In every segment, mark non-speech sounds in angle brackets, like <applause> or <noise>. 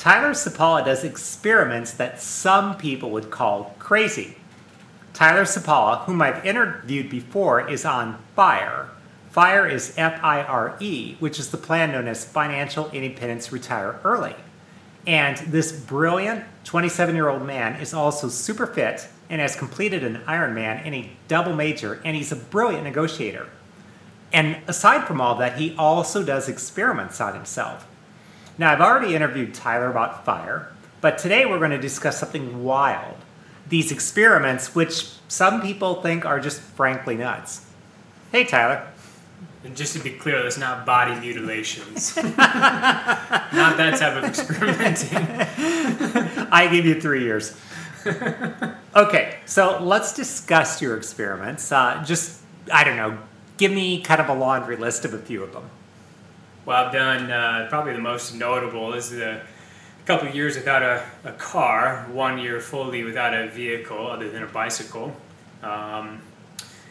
Tyler Sapala does experiments that some people would call crazy. Tyler Sapala, whom I've interviewed before, is on FIRE. FIRE is F I R E, which is the plan known as Financial Independence Retire Early. And this brilliant 27 year old man is also super fit and has completed an Ironman and a double major, and he's a brilliant negotiator. And aside from all that, he also does experiments on himself. Now, I've already interviewed Tyler about fire, but today we're going to discuss something wild these experiments, which some people think are just frankly nuts. Hey, Tyler. And just to be clear, that's not body mutilations. <laughs> not that type of experimenting. <laughs> I give you three years. <laughs> okay, so let's discuss your experiments. Uh, just, I don't know, give me kind of a laundry list of a few of them. Well, I've done uh, probably the most notable is the couple years without a, a car, one year fully without a vehicle other than a bicycle. Um,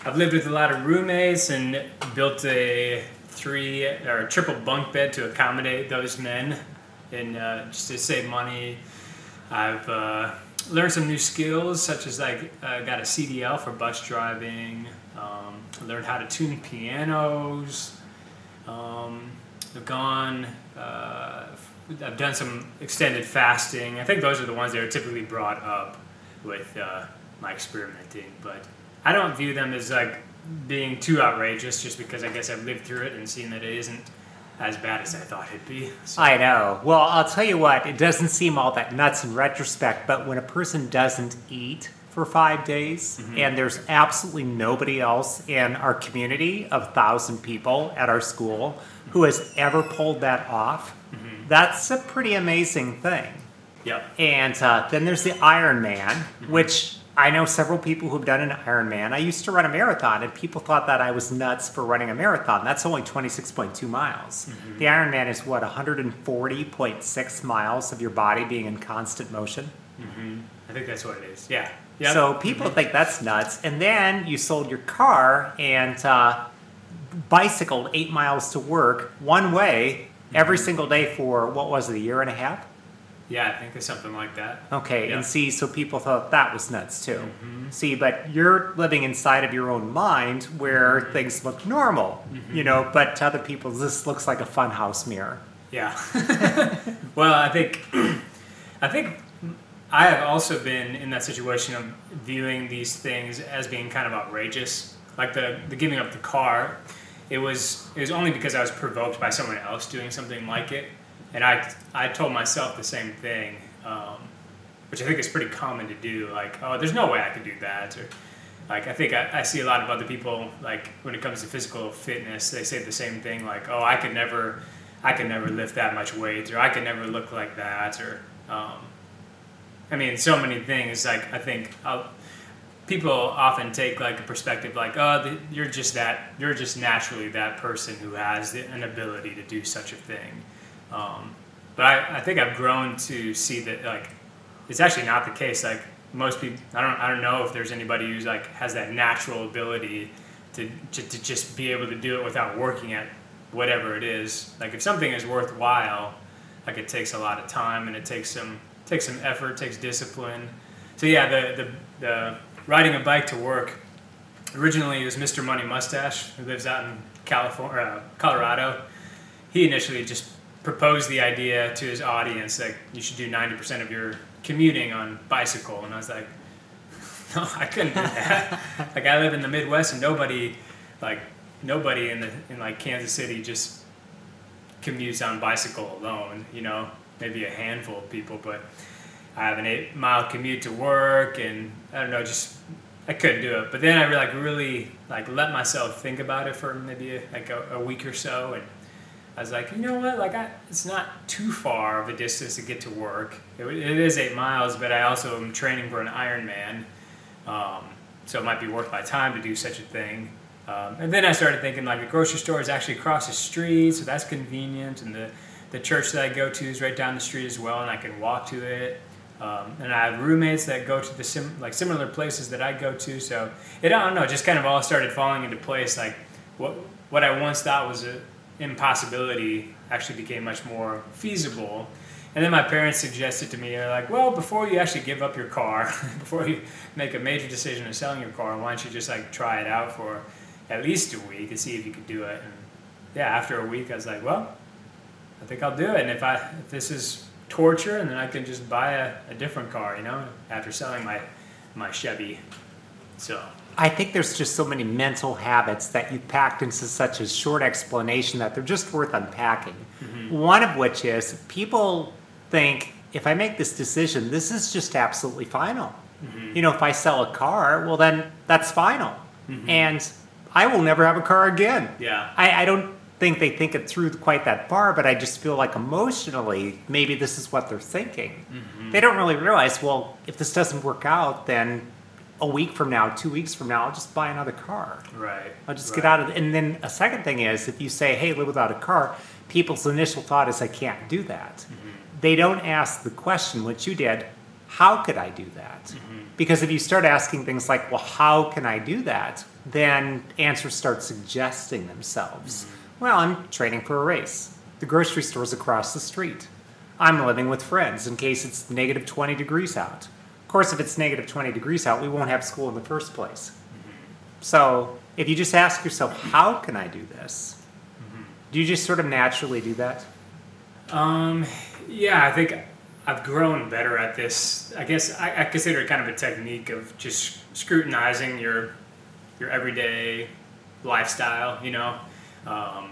I've lived with a lot of roommates and built a three or triple bunk bed to accommodate those men and uh, just to save money. I've uh, learned some new skills, such as like I got a CDL for bus driving. Um, learned how to tune pianos. Um, I've gone. Uh, I've done some extended fasting. I think those are the ones that are typically brought up with uh, my experimenting, but I don't view them as like being too outrageous, just because I guess I've lived through it and seen that it isn't as bad as I thought it'd be. So. I know. Well, I'll tell you what, it doesn't seem all that nuts in retrospect, but when a person doesn't eat for five days mm-hmm. and there's absolutely nobody else in our community of thousand people at our school who has ever pulled that off, mm-hmm. that's a pretty amazing thing. Yep. And uh, then there's the Ironman, mm-hmm. which I know several people who've done an Ironman. I used to run a marathon, and people thought that I was nuts for running a marathon. That's only 26.2 miles. Mm-hmm. The Ironman is what 140.6 miles of your body being in constant motion. Mm-hmm. I think that's what it is. Yeah. Yep. So people mm-hmm. think that's nuts, and then you sold your car and uh, bicycled eight miles to work one way every mm-hmm. single day for what was it, a year and a half? Yeah, I think it's something like that. Okay, and see, so people thought that was nuts too. Mm-hmm. See, but you're living inside of your own mind where mm-hmm. things look normal, mm-hmm. you know, but to other people, this looks like a funhouse mirror. Yeah. <laughs> well, I think, <clears throat> I think I have also been in that situation of viewing these things as being kind of outrageous, like the the giving up the car. It was it was only because I was provoked by someone else doing something like it and I I told myself the same thing, um, which I think is pretty common to do. Like, oh, there's no way I could do that, or like I think I, I see a lot of other people like when it comes to physical fitness, they say the same thing. Like, oh, I could never, I could never lift that much weight, or I could never look like that, or um, I mean, so many things. Like, I think. I'll, people often take like a perspective like oh you're just that you're just naturally that person who has the, an ability to do such a thing um, but I, I think I've grown to see that like it's actually not the case. Like most people, I don't I don't know if there's anybody who's like has that natural ability to, to, to just be able to do it without working at whatever it is. Like if something is worthwhile, like it takes a lot of time and it takes some takes some effort, takes discipline. So yeah, the the, the riding a bike to work. Originally, it was Mr. Money Mustache who lives out in California, uh, Colorado. He initially just proposed the idea to his audience that you should do 90% of your commuting on bicycle and i was like <laughs> no i couldn't do that <laughs> like i live in the midwest and nobody like nobody in the in like kansas city just commutes on bicycle alone you know maybe a handful of people but i have an eight mile commute to work and i don't know just i couldn't do it but then i like really like let myself think about it for maybe a, like a, a week or so and I was like, you know what? Like, I, it's not too far of a distance to get to work. It, it is eight miles, but I also am training for an Ironman, um, so it might be worth my time to do such a thing. Um, and then I started thinking like the grocery store is actually across the street, so that's convenient, and the the church that I go to is right down the street as well, and I can walk to it. Um, and I have roommates that go to the sim- like similar places that I go to, so it I don't know, just kind of all started falling into place. Like what what I once thought was a impossibility actually became much more feasible. And then my parents suggested to me, they're like, well, before you actually give up your car, <laughs> before you make a major decision of selling your car, why don't you just like try it out for at least a week and see if you could do it. And yeah, after a week, I was like, well, I think I'll do it. And if I if this is torture, and then I can just buy a, a different car, you know, after selling my my Chevy. So I think there's just so many mental habits that you packed into such a short explanation that they're just worth unpacking. Mm-hmm. One of which is people think if I make this decision, this is just absolutely final. Mm-hmm. You know, if I sell a car, well, then that's final. Mm-hmm. And I will never have a car again. Yeah. I, I don't think they think it through quite that far, but I just feel like emotionally, maybe this is what they're thinking. Mm-hmm. They don't really realize, well, if this doesn't work out, then a week from now, two weeks from now, I'll just buy another car. Right. I'll just right. get out of it. And then a second thing is, if you say, hey, live without a car, people's initial thought is, I can't do that. Mm-hmm. They don't ask the question, which you did, how could I do that? Mm-hmm. Because if you start asking things like, well, how can I do that? Then answers start suggesting themselves. Mm-hmm. Well, I'm training for a race. The grocery store's across the street. I'm living with friends in case it's negative 20 degrees out. Of course, if it's negative 20 degrees out, we won't have school in the first place. So, if you just ask yourself, how can I do this? Mm-hmm. Do you just sort of naturally do that? Um, yeah, I think I've grown better at this. I guess I, I consider it kind of a technique of just scrutinizing your your everyday lifestyle. You know, um,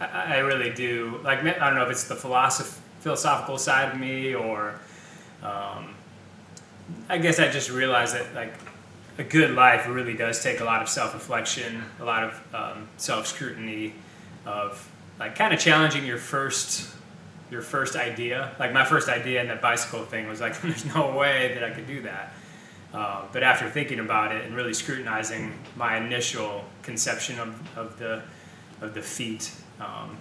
I, I, really do. Like I don't know if it's the philosoph- philosophical side of me or um, I guess I just realized that like a good life really does take a lot of self reflection, a lot of um, self scrutiny, of like kind of challenging your first your first idea. Like my first idea in that bicycle thing was like, <laughs> there's no way that I could do that. Uh, but after thinking about it and really scrutinizing my initial conception of, of the of the feat, um,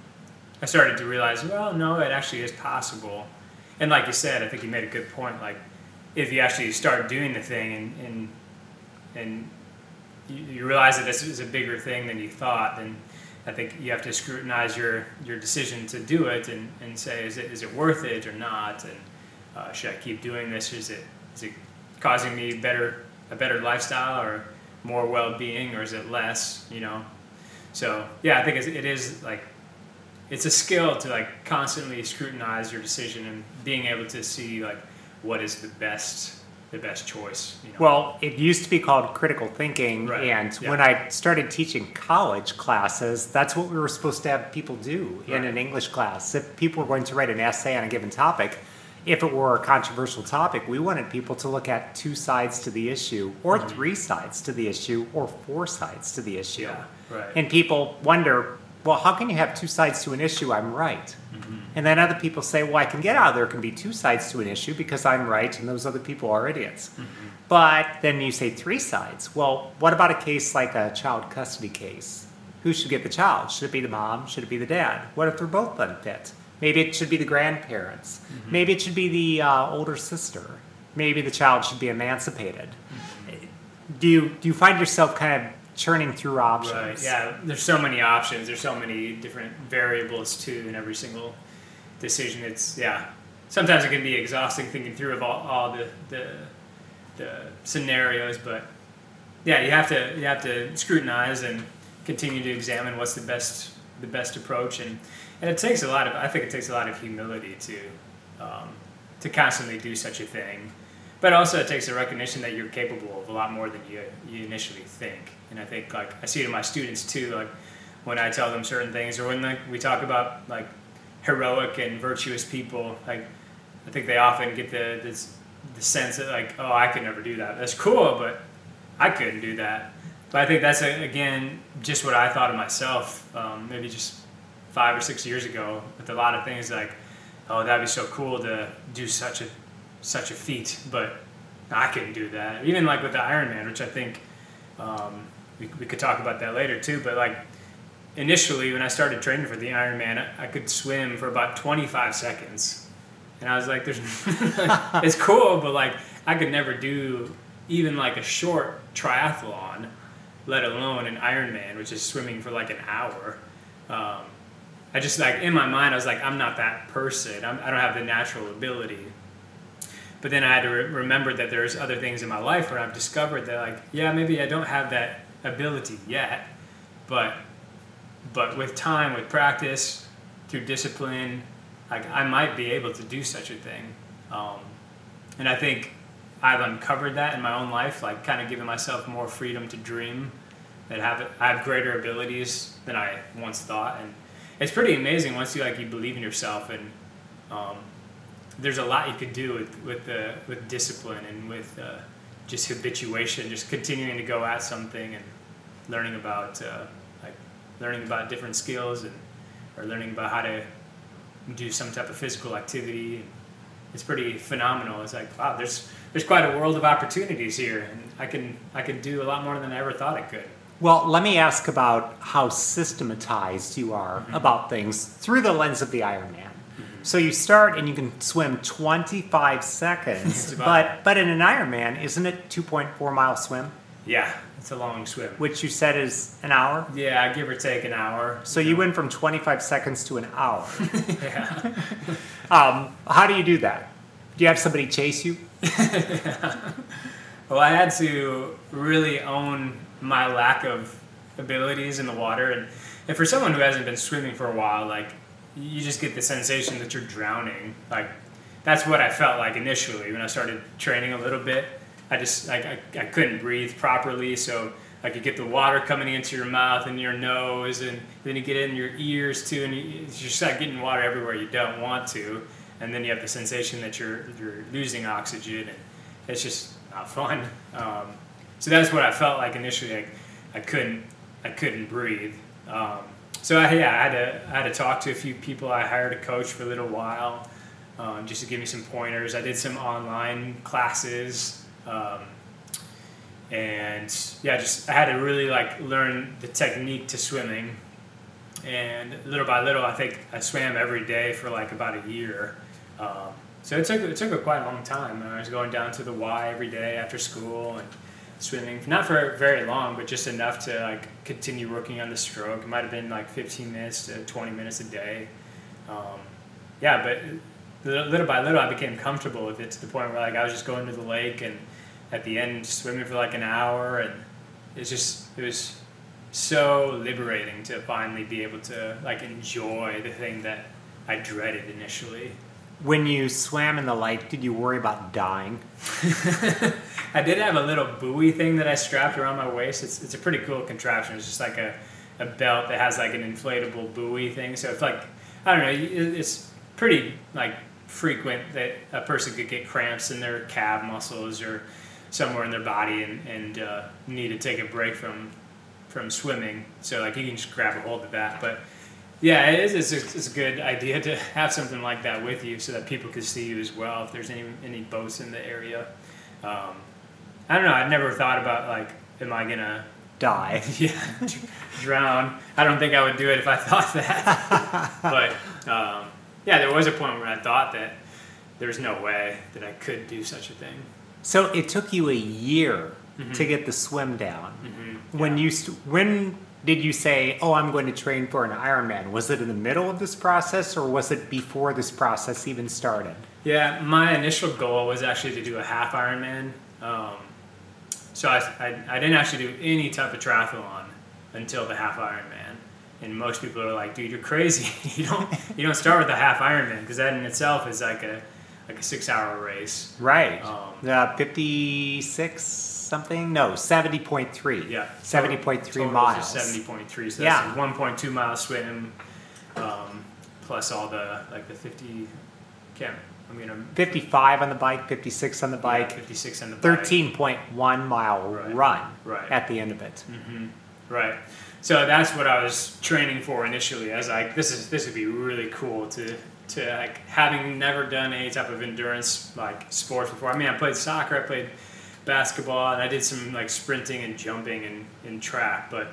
I started to realize, well, no, it actually is possible. And like you said, I think you made a good point. Like, if you actually start doing the thing and and, and you, you realize that this is a bigger thing than you thought, then I think you have to scrutinize your, your decision to do it and, and say, is it, is it worth it or not? And uh, should I keep doing this? Is it, is it causing me better, a better lifestyle or more well-being or is it less, you know? So yeah, I think it's, it is like, it's a skill to like constantly scrutinize your decision and being able to see like what is the best the best choice. You know? Well, it used to be called critical thinking, right. and yeah. when I started teaching college classes, that's what we were supposed to have people do right. in an English class. If people were going to write an essay on a given topic, if it were a controversial topic, we wanted people to look at two sides to the issue, or mm-hmm. three sides to the issue, or four sides to the issue. Yeah, right. And people wonder, well, how can you have two sides to an issue? I'm right. Mm-hmm. And then other people say, well, I can get out of there can be two sides to an issue because I'm right and those other people are idiots. Mm-hmm. But then you say three sides. Well, what about a case like a child custody case? Who should get the child? Should it be the mom? Should it be the dad? What if they're both unfit? Maybe it should be the grandparents. Mm-hmm. Maybe it should be the uh, older sister. Maybe the child should be emancipated. Mm-hmm. Do you do you find yourself kind of churning through options? Right. Yeah. There's so many options. There's so many different variables too in every single decision. It's yeah. Sometimes it can be exhausting thinking through of all, all the, the the scenarios, but yeah, you have to you have to scrutinize and continue to examine what's the best the best approach, and and it takes a lot of I think it takes a lot of humility to um, to constantly do such a thing, but also it takes a recognition that you're capable of a lot more than you you initially think, and I think like I see it in my students too, like when I tell them certain things or when like we talk about like heroic and virtuous people, like I think they often get the this, the sense that like, oh, I could never do that. That's cool, but I couldn't do that. But I think that's again just what I thought of myself. Um, maybe just five or six years ago, with a lot of things like, oh, that'd be so cool to do such a such a feat, but I couldn't do that. Even like with the Ironman, which I think um, we, we could talk about that later too. But like initially when I started training for the Ironman, I, I could swim for about 25 seconds, and I was like, "There's, <laughs> it's cool, but like I could never do even like a short triathlon, let alone an Ironman, which is swimming for like an hour." Um, I just like in my mind, I was like, I'm not that person. I'm, I do not have the natural ability. But then I had to re- remember that there's other things in my life where I've discovered that like, yeah, maybe I don't have that ability yet, but but with time, with practice, through discipline, like I might be able to do such a thing. Um, and I think I've uncovered that in my own life, like kind of giving myself more freedom to dream, that have I have greater abilities than I once thought, and it's pretty amazing once you like you believe in yourself, and um, there's a lot you can do with with the with discipline and with uh, just habituation, just continuing to go at something and learning about uh, like learning about different skills and or learning about how to do some type of physical activity. It's pretty phenomenal. It's like wow, there's there's quite a world of opportunities here, and I can I can do a lot more than I ever thought I could. Well, let me ask about how systematized you are mm-hmm. about things through the lens of the Ironman. Mm-hmm. So you start and you can swim 25 seconds, <laughs> but but in an Ironman, isn't it 2.4 mile swim? Yeah, it's a long swim. Which you said is an hour? Yeah, give or take an hour. So you went from 25 seconds to an hour. <laughs> yeah. um, how do you do that? Do you have somebody chase you? <laughs> well, I had to really own my lack of abilities in the water, and, and for someone who hasn't been swimming for a while, like you just get the sensation that you're drowning. Like that's what I felt like initially when I started training a little bit. I just like I, I couldn't breathe properly, so I could get the water coming into your mouth and your nose, and then you get it in your ears too, and you, just start getting water everywhere you don't want to and then you have the sensation that you're you're losing oxygen, and it's just not fun. <laughs> Um, so that's what I felt like initially. I, I couldn't I couldn't breathe. Um, so I, yeah, I had to I had to talk to a few people. I hired a coach for a little while, um, just to give me some pointers. I did some online classes. Um, and yeah, just I had to really like learn the technique to swimming, and little by little, I think I swam every day for like about a year, um, so it took it took a quite a long time. I was going down to the Y every day after school and swimming, not for very long, but just enough to like continue working on the stroke. It might have been like 15 minutes to 20 minutes a day. Um, yeah, but little by little, I became comfortable with it to the point where like I was just going to the lake and at the end swimming for like an hour, and it's just it was so liberating to finally be able to like enjoy the thing that I dreaded initially when you swam in the lake, did you worry about dying? <laughs> I did have a little buoy thing that I strapped around my waist. It's, it's a pretty cool contraption. It's just like a, a belt that has like an inflatable buoy thing. So it's like, I don't know, it's pretty like frequent that a person could get cramps in their calf muscles or somewhere in their body and, and uh, need to take a break from from swimming. So like you can just grab a hold of that. But yeah, it is. It's a, it's a good idea to have something like that with you so that people can see you as well if there's any any boats in the area. Um, I don't know. I've never thought about like, am I gonna die? <laughs> yeah, drown. I don't think I would do it if I thought that. <laughs> but um, yeah, there was a point where I thought that there's no way that I could do such a thing. So it took you a year mm-hmm. to get the swim down. Mm-hmm. When yeah. you st- when did you say, "Oh, I'm going to train for an Ironman"? Was it in the middle of this process, or was it before this process even started? Yeah, my initial goal was actually to do a half Ironman. Um, so I, I, I, didn't actually do any type of triathlon until the half Ironman. And most people are like, "Dude, you're crazy! <laughs> you don't you don't start with a half Ironman because that in itself is like a like a six hour race." Right. Um, uh, Fifty six something? No, 70.3. Yeah. 70.3 miles. 70.3. So yeah. 1.2 mile swim um, plus all the, like the 50, can't, I mean, going to. 55 on the bike, 56 on the bike. Yeah, 56 on the bike. 13.1 mile right. run right. at the end of it. Mm-hmm. Right. So that's what I was training for initially. As like, this is this would be really cool to to like having never done any type of endurance like sports before. I mean, I played soccer, I played basketball, and I did some like sprinting and jumping and in track. But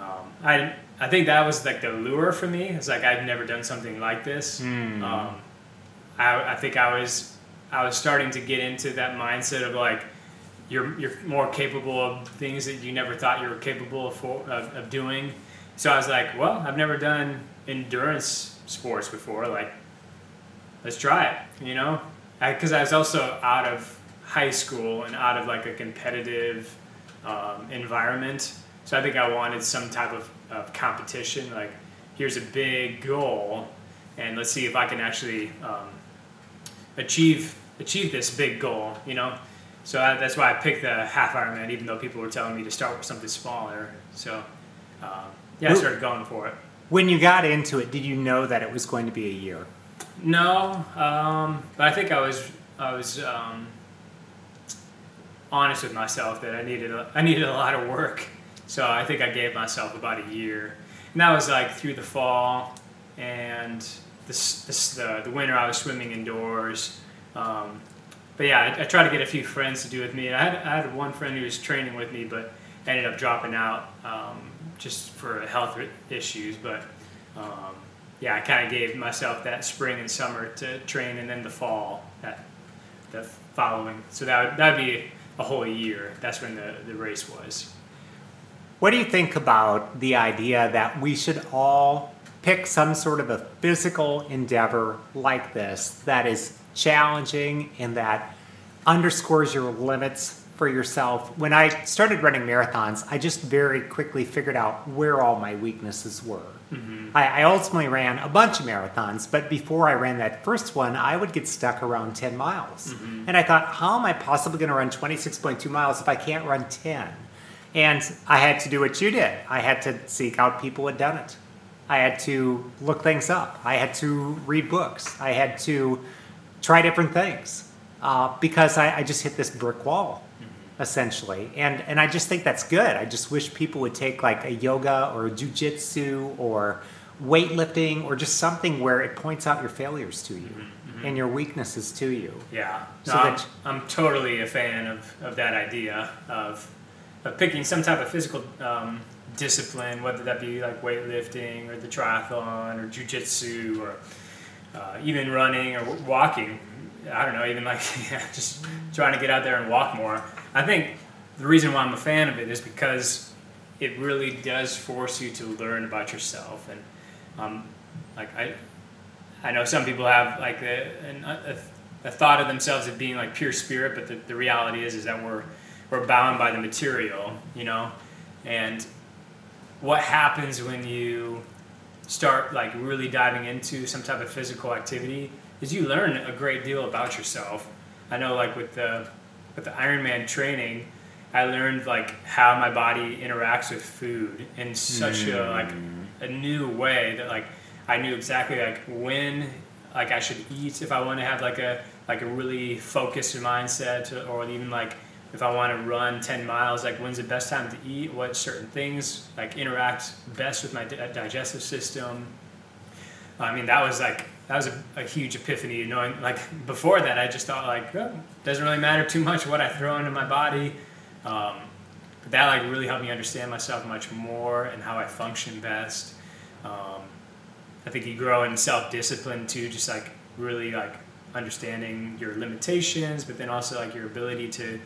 um, I I think that was like the lure for me. It's like I've never done something like this. Mm. Um, I, I think I was I was starting to get into that mindset of like you're you're more capable of things that you never thought you were capable of, for, of, of doing. So I was like, well, I've never done endurance sports before. Like, let's try it. You know, because I, I, was also out of high school and out of like a competitive um, environment. So I think I wanted some type of, of competition. Like, here's a big goal, and let's see if I can actually um, achieve achieve this big goal. You know. So I, that's why I picked the half Ironman, even though people were telling me to start with something smaller. So um, yeah, I started going for it. When you got into it, did you know that it was going to be a year? No, um, but I think I was I was um, honest with myself that I needed a, I needed a lot of work. So I think I gave myself about a year, and that was like through the fall and the, the winter I was swimming indoors. Um, but yeah, I, I, tried to get a few friends to do with me. I had, I had one friend who was training with me, but ended up dropping out um, just for health issues. But um, yeah, I kind of gave myself that spring and summer to train, and then the fall that the following. So that would, that'd be a whole year. That's when the, the race was. What do you think about the idea that we should all pick some sort of a physical endeavor like this that is challenging and that underscores your limits for yourself. When I started running marathons, I just very quickly figured out where all my weaknesses were. Mm-hmm. I, I, ultimately ran a bunch of marathons, but before I ran that first one, I would get stuck around 10 miles. Mm-hmm. And I thought, how am I possibly going to run 26.2 miles if I can't run 10? And I had to do what you did. I had to seek out people who had done it. I had to look things up. I had to read books. I had to try different things uh, because I, I, just hit this brick wall. Essentially and and i just think that's good i just wish people would take like a yoga or a jiu-jitsu or weightlifting or just something where it points out your failures to you mm-hmm. and your weaknesses to you yeah so no, that I'm, I'm, totally a fan of, of that idea of, of picking some type of physical um, discipline whether that be like weightlifting or the triathlon or jiu-jitsu or uh, even running or walking. I don't know, even like <laughs> yeah, just trying to get out there and walk more. I think the reason why I'm a fan of it is because it really does force you to learn about yourself and um, like I I know some people have like a, a, a, thought of themselves as being like pure spirit, but the, the reality is is that we're we're bound by the material, you know, and what happens when you start like really diving into some type of physical activity is you learn a great deal about yourself. I know like with the with the Ironman training, I learned like how my body interacts with food in such mm. a like a new way that like I knew exactly like when like I should eat if I want to have like a like a really focused mindset or even like if I want to run 10 miles, like when's the best time to eat, what certain things like interact best with my digestive system. I mean, that was like, that was a, a huge epiphany knowing like before that, I just thought like, oh, doesn't really matter too much what I throw into my body. Um, but that like really helped me understand myself much more and how I function best. Um, I think you grow in self-discipline too, just like really like understanding your limitations, but then also like your ability to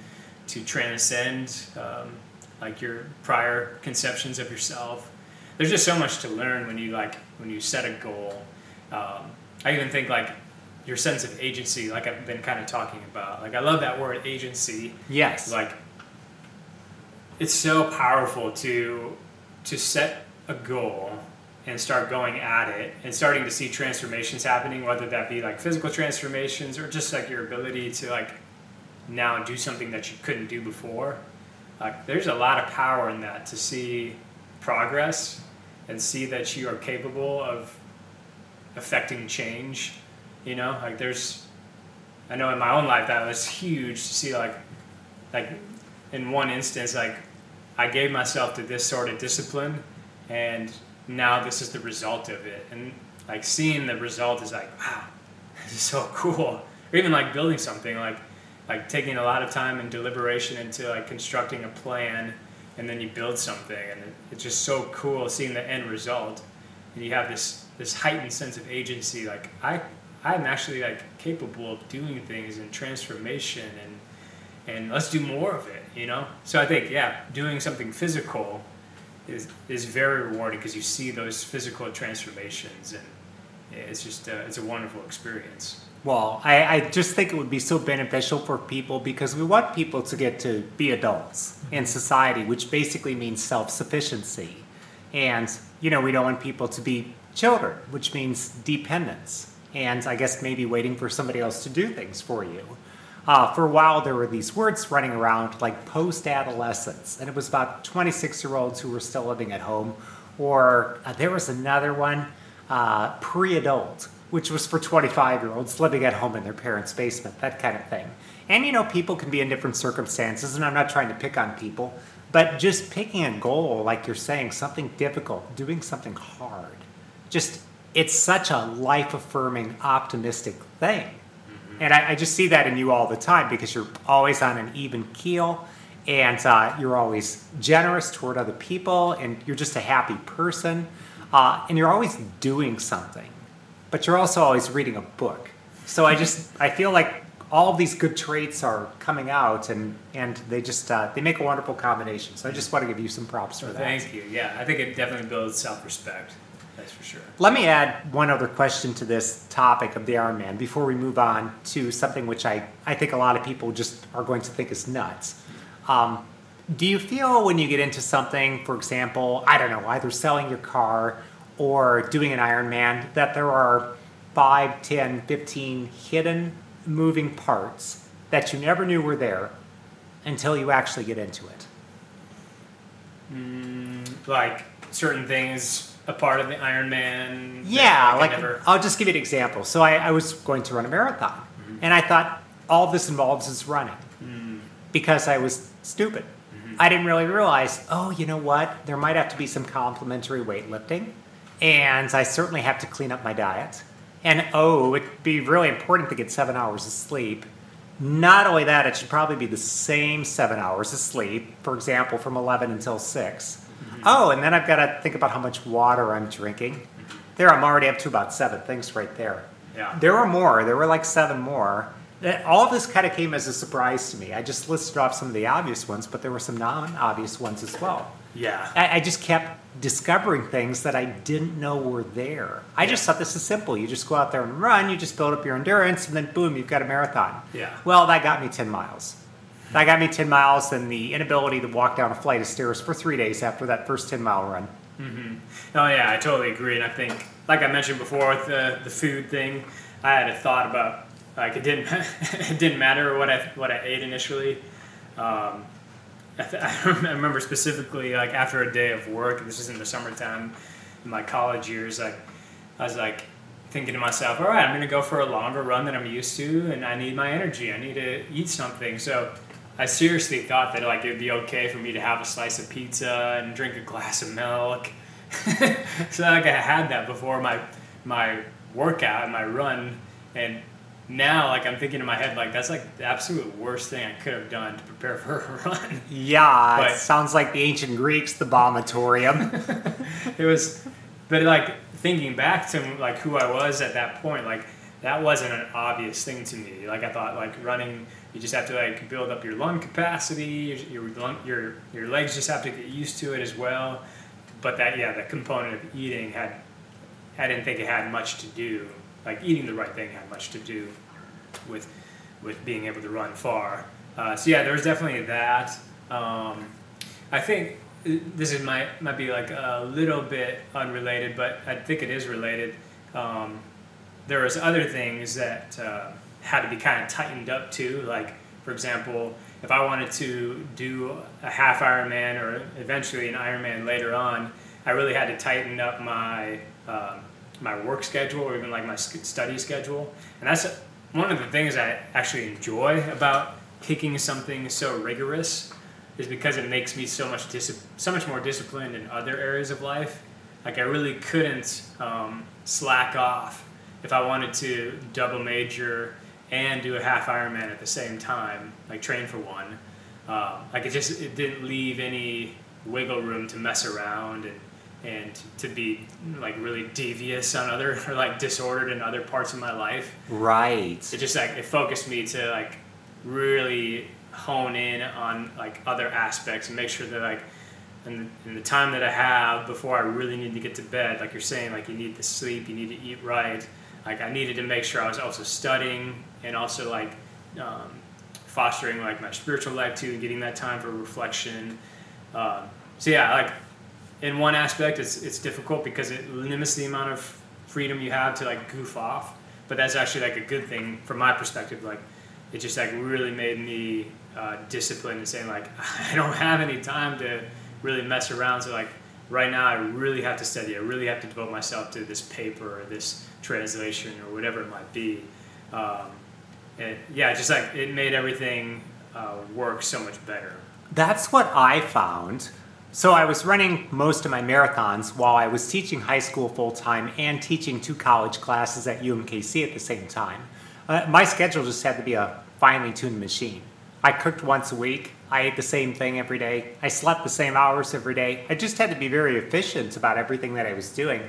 to transcend um, like your prior conceptions of yourself. There's just so much to learn when you like when you set a goal. Um, I even think like your sense of agency, like I've been kind of talking about. Like I love that word agency. Yes. Like it's so powerful to to set a goal and start going at it and starting to see transformations happening, whether that be like physical transformations or just like your ability to like now do something that you couldn't do before. Like, there's a lot of power in that to see progress and see that you are capable of affecting change. You know, like there's, I know in my own life that was huge to see like, like in one instance, like I gave myself to this sort of discipline and now this is the result of it. And like seeing the result is like, wow, <laughs> this is so cool. Or even like building something like, like taking a lot of time and deliberation into like constructing a plan and then you build something and it's just so cool seeing the end result and you have this this heightened sense of agency like i i'm actually like capable of doing things and transformation and and let's do more of it you know so i think yeah doing something physical is, is very rewarding because you see those physical transformations and it's just uh, it's a wonderful experience. Well, I, I just think it would be so beneficial for people because we want people to get to be adults Mm-hmm. in society, which basically means self sufficiency. And, you know, we don't want people to be children, which means dependence. And I guess maybe waiting for somebody else to do things for you. Uh, for a while, there were these words running around like post adolescence, and it was about 26 year olds who were still living at home. Or uh, there was another one, uh, pre adult, which was for 25 year olds living at home in their parents' basement, that kind of thing. And you know, people can be in different circumstances, and I'm not trying to pick on people, but just picking a goal, like you're saying, something difficult, doing something hard, just it's such a life affirming, optimistic thing. And I, I just see that in you all the time because you're always on an even keel and uh, you're always generous toward other people and you're just a happy person uh, and you're always doing something but you're also always reading a book so i just i feel like all of these good traits are coming out and and they just uh, they make a wonderful combination so i just want to give you some props for that Thank you. Yeah, I think it definitely builds self respect. That's for sure. Let me add one other question to this topic of the Ironman before we move on to something which I, I think a lot of people just are going to think is nuts. Um, do you feel when you get into something, for example, I don't know, either selling your car or doing an Ironman, that there are 5, 10, 15 hidden moving parts that you never knew were there until you actually get into it? Like certain things, a part of the Ironman. Yeah, like never- I'll just give you an example. So I, I was going to run a marathon, Mm-hmm. and I thought all this involves is running Mm. because I was stupid. Mm-hmm. I didn't really realize. Oh, you know what? There might have to be some complementary weightlifting, and I certainly have to clean up my diet. And oh, it'd be really important to get seven hours of sleep. Not only that, it should probably be the same seven hours of sleep, for example, from 11 until 6. Mm-hmm. Oh, and then I've got to think about how much water I'm drinking. There, I'm already up to about seven things right there. Yeah. There were more. There were like seven more. All of this kind of came as a surprise to me. I just listed off some of the obvious ones, but there were some non obvious ones as well. Yeah. I, I just kept discovering things that I didn't know were there. I just thought this is simple. You just go out there and run, you just build up your endurance, and then boom, you've got a marathon. Yeah. Well, that got me 10 miles. That got me 10 miles and the inability to walk down a flight of stairs for three days after that first 10 mile run. Hmm. Oh yeah, I totally agree, and I think, like I mentioned before, with the the food thing, I had a thought about like it didn't <laughs> it didn't matter what I what I ate initially. Um, I, th- <laughs> I remember specifically like after a day of work. This is in the summertime, in my college years. Like I was like thinking to myself, all right, I'm gonna go for a longer run than I'm used to, and I need my energy. I need to eat something. So. I seriously thought that like it would be okay for me to have a slice of pizza and drink a glass of milk <laughs> so like I had that before my my workout, and my run, and now like I'm thinking in my head like that's like the absolute worst thing I could have done to prepare for a <laughs> run. Yeah, But- it sounds like the ancient Greeks, the vomitorium. <laughs> it was, but like thinking back to like who I was at that point, like that wasn't an obvious thing to me. Like I thought like running, you just have to like build up your lung capacity, your your lung, your, your legs just have to get used to it as well. But that yeah, the component of eating had, I didn't think it had much to do. Like eating the right thing had much to do with with being able to run far. Uh, so yeah, there was definitely that. Um, I think uh, this is might might be like a little bit unrelated, but I think it is related. Um, there was other things that uh, had to be kind of tightened up too. Like for example, if I wanted to do a half Ironman or eventually an Ironman later on, I really had to tighten up my um, my work schedule or even like my study schedule. And that's one of the things I actually enjoy about picking something so rigorous is because it makes me so much dis- so much more disciplined in other areas of life. Like I really couldn't um, slack off if I wanted to double major and do a half Ironman at the same time, like train for one. Um, like it just it didn't leave any wiggle room to mess around and and to be like really devious on other <laughs> or like disordered in other parts of my life right. it just like it focused me to like really hone in on like other aspects and make sure that like in the, and the time that I have before I really need to get to bed, like you're saying, like you need to sleep, you need to eat right. Like I needed to make sure I was also studying and also like um, fostering like my spiritual life too, and getting that time for reflection. Um, so yeah, like in one aspect, it's it's difficult because it limits the amount of freedom you have to like goof off. But that's actually like a good thing from my perspective. Like it just like really made me uh, disciplined and saying like <laughs> I don't have any time to really mess around. So like right now, I really have to study. I really have to devote myself to this paper or this translation or whatever it might be. Um, and yeah, just like it made everything uh, work so much better. That's what I found. So I was running most of my marathons while I was teaching high school full time and teaching two college classes at UMKC at the same time. Uh, my schedule just had to be a finely tuned machine. I cooked once a week. I ate the same thing every day. I slept the same hours every day. I just had to be very efficient about everything that I was doing.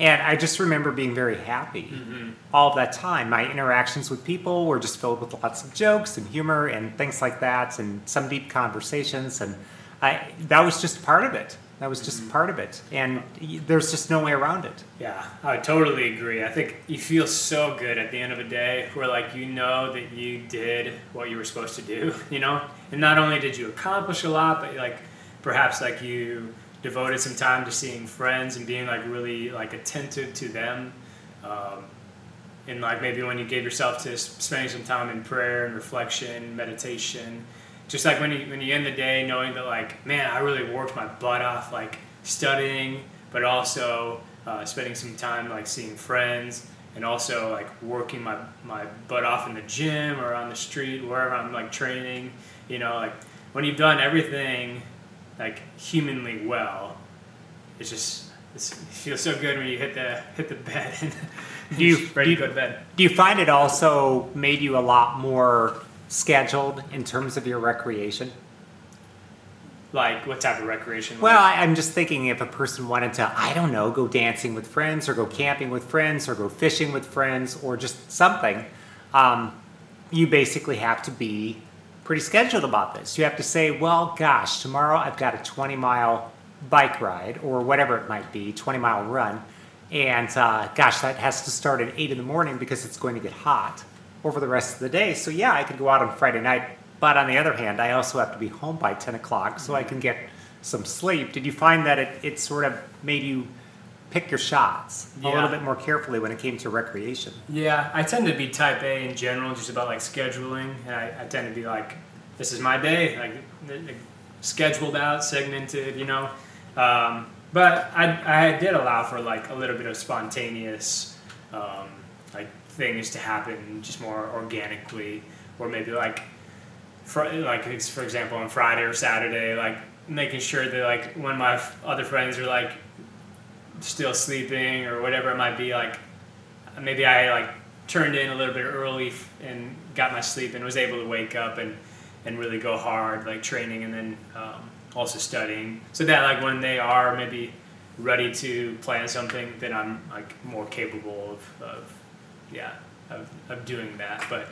And I just remember being very happy mm-hmm. all of that time. My interactions with people were just filled with lots of jokes and humor and things like that, and some deep conversations. And I, that was just part of it. That was just mm-hmm. part of it, and there's just no way around it. Yeah, I totally agree. I think you feel so good at the end of a day, where like you know that you did what you were supposed to do, <laughs> you know, and not only did you accomplish a lot, but like perhaps like you devoted some time to seeing friends and being like really like attentive to them um, and like maybe when you gave yourself to spending some time in prayer and reflection meditation just like when you when you end the day knowing that like man i really worked my butt off like studying but also uh, spending some time like seeing friends and also like working my, my butt off in the gym or on the street wherever i'm like training you know like when you've done everything like humanly well. It's just it's, it feels so good when you hit the hit the bed <laughs> and do you ready do to go to bed. Do you find it also made you a lot more scheduled in terms of your recreation? Like what type of recreation? Well, I, I'm just thinking if a person wanted to, I don't know, go dancing with friends, or go camping with friends, or go fishing with friends, or just something. Um, you basically have to be pretty scheduled about this. You have to say, well, gosh, tomorrow I've got a 20 mile bike ride or whatever it might be, 20 mile run. And uh, gosh, that has to start at 8 in the morning because it's going to get hot over the rest of the day. So, yeah, I could go out on Friday night. But on the other hand, I also have to be home by 10 o'clock so I can get some sleep. Did you find that it, it sort of made you pick your shots yeah. a little bit more carefully when it came to recreation. Yeah, I tend to be type A in general, just about like scheduling. I, I tend to be like, this is my day, like scheduled out, segmented, you know. Um, but I, I did allow for like a little bit of spontaneous, um, things to happen just more organically, or maybe like, for, like for example on Friday or Saturday, like making sure that like when my other friends are like still sleeping or whatever it might be, like maybe I like turned in a little bit early and got my sleep and was able to wake up and, and really go hard, like training and then um, also studying. So that like when they are maybe ready to plan something, then I'm like more capable of, of yeah, of, of doing that. But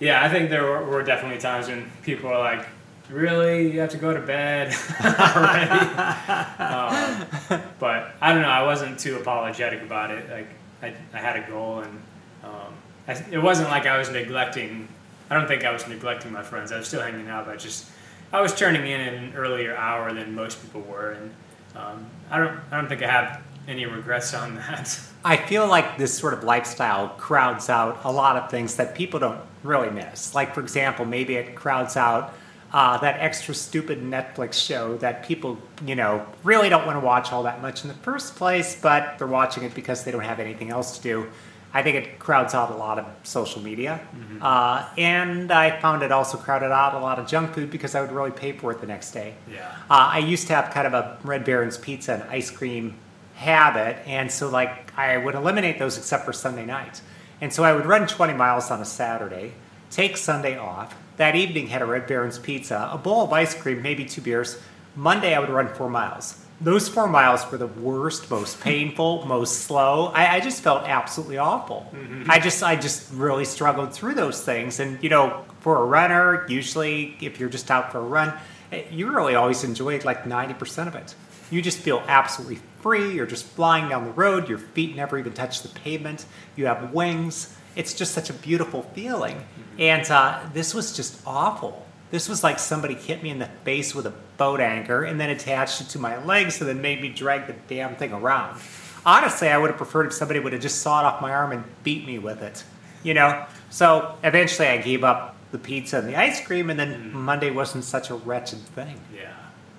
yeah, I think there were, were definitely times when people are like, really you have to go to bed <laughs> already <laughs> um, but i don't know i wasn't too apologetic about it like i, I had a goal and um, I, it wasn't like i was neglecting i don't think i was neglecting my friends i was still hanging out but just i was turning in an earlier hour than most people were and um, i don't i don't think i have any regrets on that <laughs> i feel like this sort of lifestyle crowds out a lot of things that people don't really miss like for example maybe it crowds out uh, that extra stupid Netflix show that people, you know, really don't want to watch all that much in the first place, but they're watching it because they don't have anything else to do. I think it crowds out a lot of social media. Mm-hmm. Uh, and I found it also crowded out a lot of junk food because I would really pay for it the next day. Yeah. Uh, I used to have kind of a Red Baron's pizza and ice cream habit, and so like I would eliminate those except for Sunday night. And so I would run 20 miles on a Saturday, take Sunday off, that evening, had a Red Baron's pizza, a bowl of ice cream, maybe two beers. Monday, I would run four miles. Those four miles were the worst, most painful, most slow. I, I just felt absolutely awful. Mm-hmm. I just, I just really struggled through those things. And you know, for a runner, usually if you're just out for a run, eh, you really always enjoy like 90% of it. You just feel absolutely free. You're just flying down the road. Your feet never even touch the pavement. You have wings. It's just such a beautiful feeling. And uh, this was just awful. This was like somebody hit me in the face with a boat anchor and then attached it to my legs and then made me drag the damn thing around. Honestly, I would have preferred if somebody would have just sawed off my arm and beat me with it. You know? So eventually I gave up the pizza and the ice cream, and then Monday wasn't such a wretched thing. Yeah,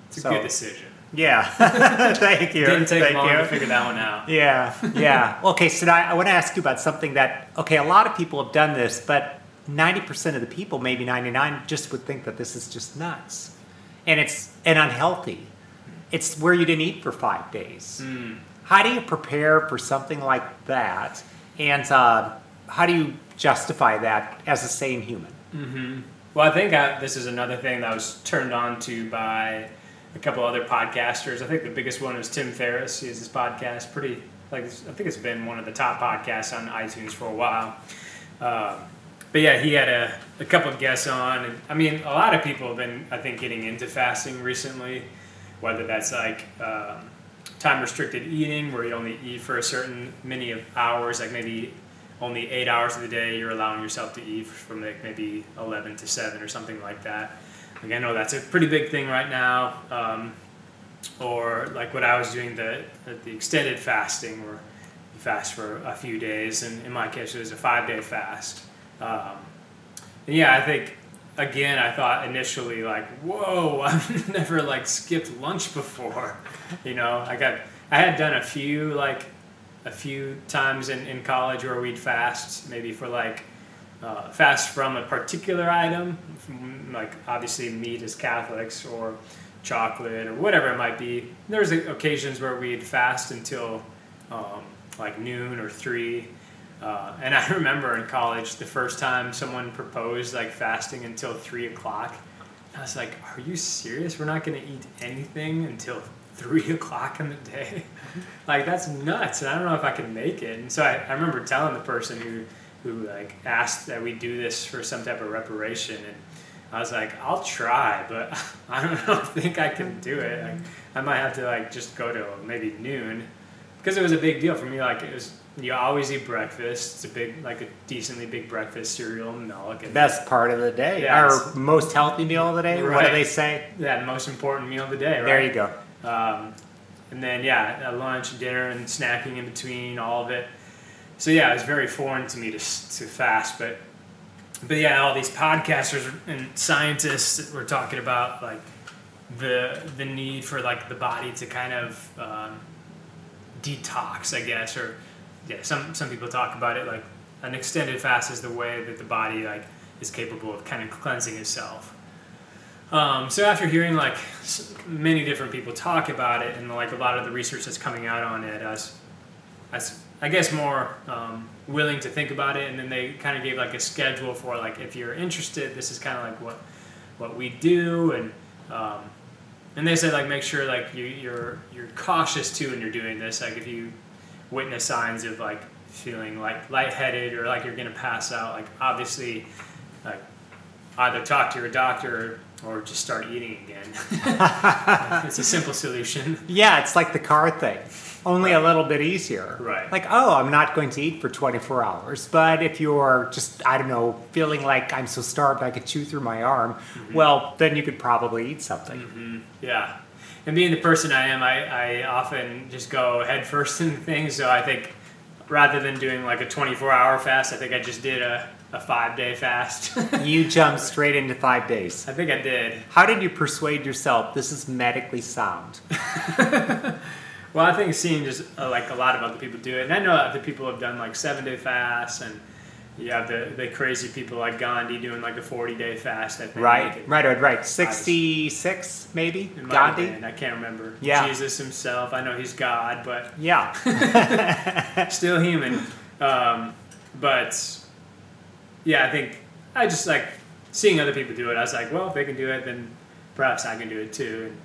it's a So- good decision. Yeah. <laughs> Thank you. Didn't take Thank long you. to figure that one out. Yeah, yeah. <laughs> Okay, so now I want to ask you about something that, okay, a lot of people have done this, but 90% of the people, maybe 99, just would think that this is just nuts. And it's and unhealthy. It's where you didn't eat for five days. Hmm. How do you prepare for something like that? And uh, how do you justify that as a sane human? Well, I think I, this is another thing that I was turned on to by a couple other podcasters. I think the biggest one is Tim Ferriss. He has this podcast, pretty like I think it's been one of the top podcasts on iTunes for a while. Um, but yeah, he had a, a couple of guests on, and I mean, a lot of people have been, I think, getting into fasting recently. Whether that's like um, time restricted eating, where you only eat for a certain many of hours, like maybe only eight hours of the day you're allowing yourself to eat from like maybe 11 to 7 or something like that. Like I know that's a pretty big thing right now. Um, or like what I was doing the the extended fasting, where you fast for a few days, and in my case it was a five day fast. Um, yeah, I think again I thought initially like, whoa, <laughs> I've never like skipped lunch before. <laughs> You know, I got I had done a few like a few times in, in college where we'd fast maybe for like uh, fast from a particular item, like obviously meat as Catholics or chocolate or whatever it might be. There's occasions where we'd fast until um, like noon or three. Uh, and <laughs> I remember in college the first time someone proposed like fasting until three o'clock. I was like, "Are you serious? We're not going to eat anything until three <laughs> o'clock in the day? <laughs> like that's nuts!" And I don't know if I can make it. And so I, I remember telling the person who who like asked that we do this for some type of reparation, and I was like, "I'll try, but <laughs> I don't <laughs> know, think I can do it. Like, I might have to like just go to maybe noon." Because it was a big deal for me. Like it was, you always eat breakfast. It's a big, like a decently big breakfast, cereal, milk, and Best part of the day, Yeah, it's- most healthy meal of the day. What do they say? that most important meal of the day, right? There you go. Um, and then yeah, lunch, dinner, and snacking in between, all of it. So yeah, it was very foreign to me to to fast, but but yeah, all these podcasters and scientists were talking about like the the need for like the body to kind of um, detox, I guess, or yeah, some some people talk about it like an extended fast is the way that the body like is capable of kind of cleansing itself. Um, so after hearing like many different people talk about it and like a lot of the research that's coming out on it, I was I guess more um, willing to think about it. And then they kind of gave like a schedule for like if you're interested, this is kind of like what what we do and um, and they said like make sure like you, you're you're cautious too when you're doing this. Like if you witness signs of like feeling like lightheaded or like you're gonna pass out, like obviously like either talk to your doctor or just start eating again. <laughs> it's a simple solution. Yeah, it's like the car thing, only a little bit easier. Right. Like, oh, I'm not going to eat for 24 hours. But if you're just, I don't know, feeling like I'm so starved I could chew through my arm, Mm-hmm. well, then you could probably eat something. Yeah. And being the person I am, I, I often just go head first into things. So I think rather than doing like a 24 hour fast, I think I just did a, a five day fast. <laughs> You jumped straight into five days. I think I did. How did you persuade yourself this is medically sound? <laughs> Well, I think seeing just uh, like a lot of other people do it, and I know other people have done like seven day fasts, and you have the, the crazy people like Gandhi doing like a 40 day fast. I think. Right, And right, right, right. 66, maybe? it Gandhi? been, I can't remember. Yeah. Jesus himself. I know he's God, but Yeah. <laughs> still human. Um, but yeah, I think I just like seeing other people do it. I was like, well, if they can do it, then perhaps I can do it too. And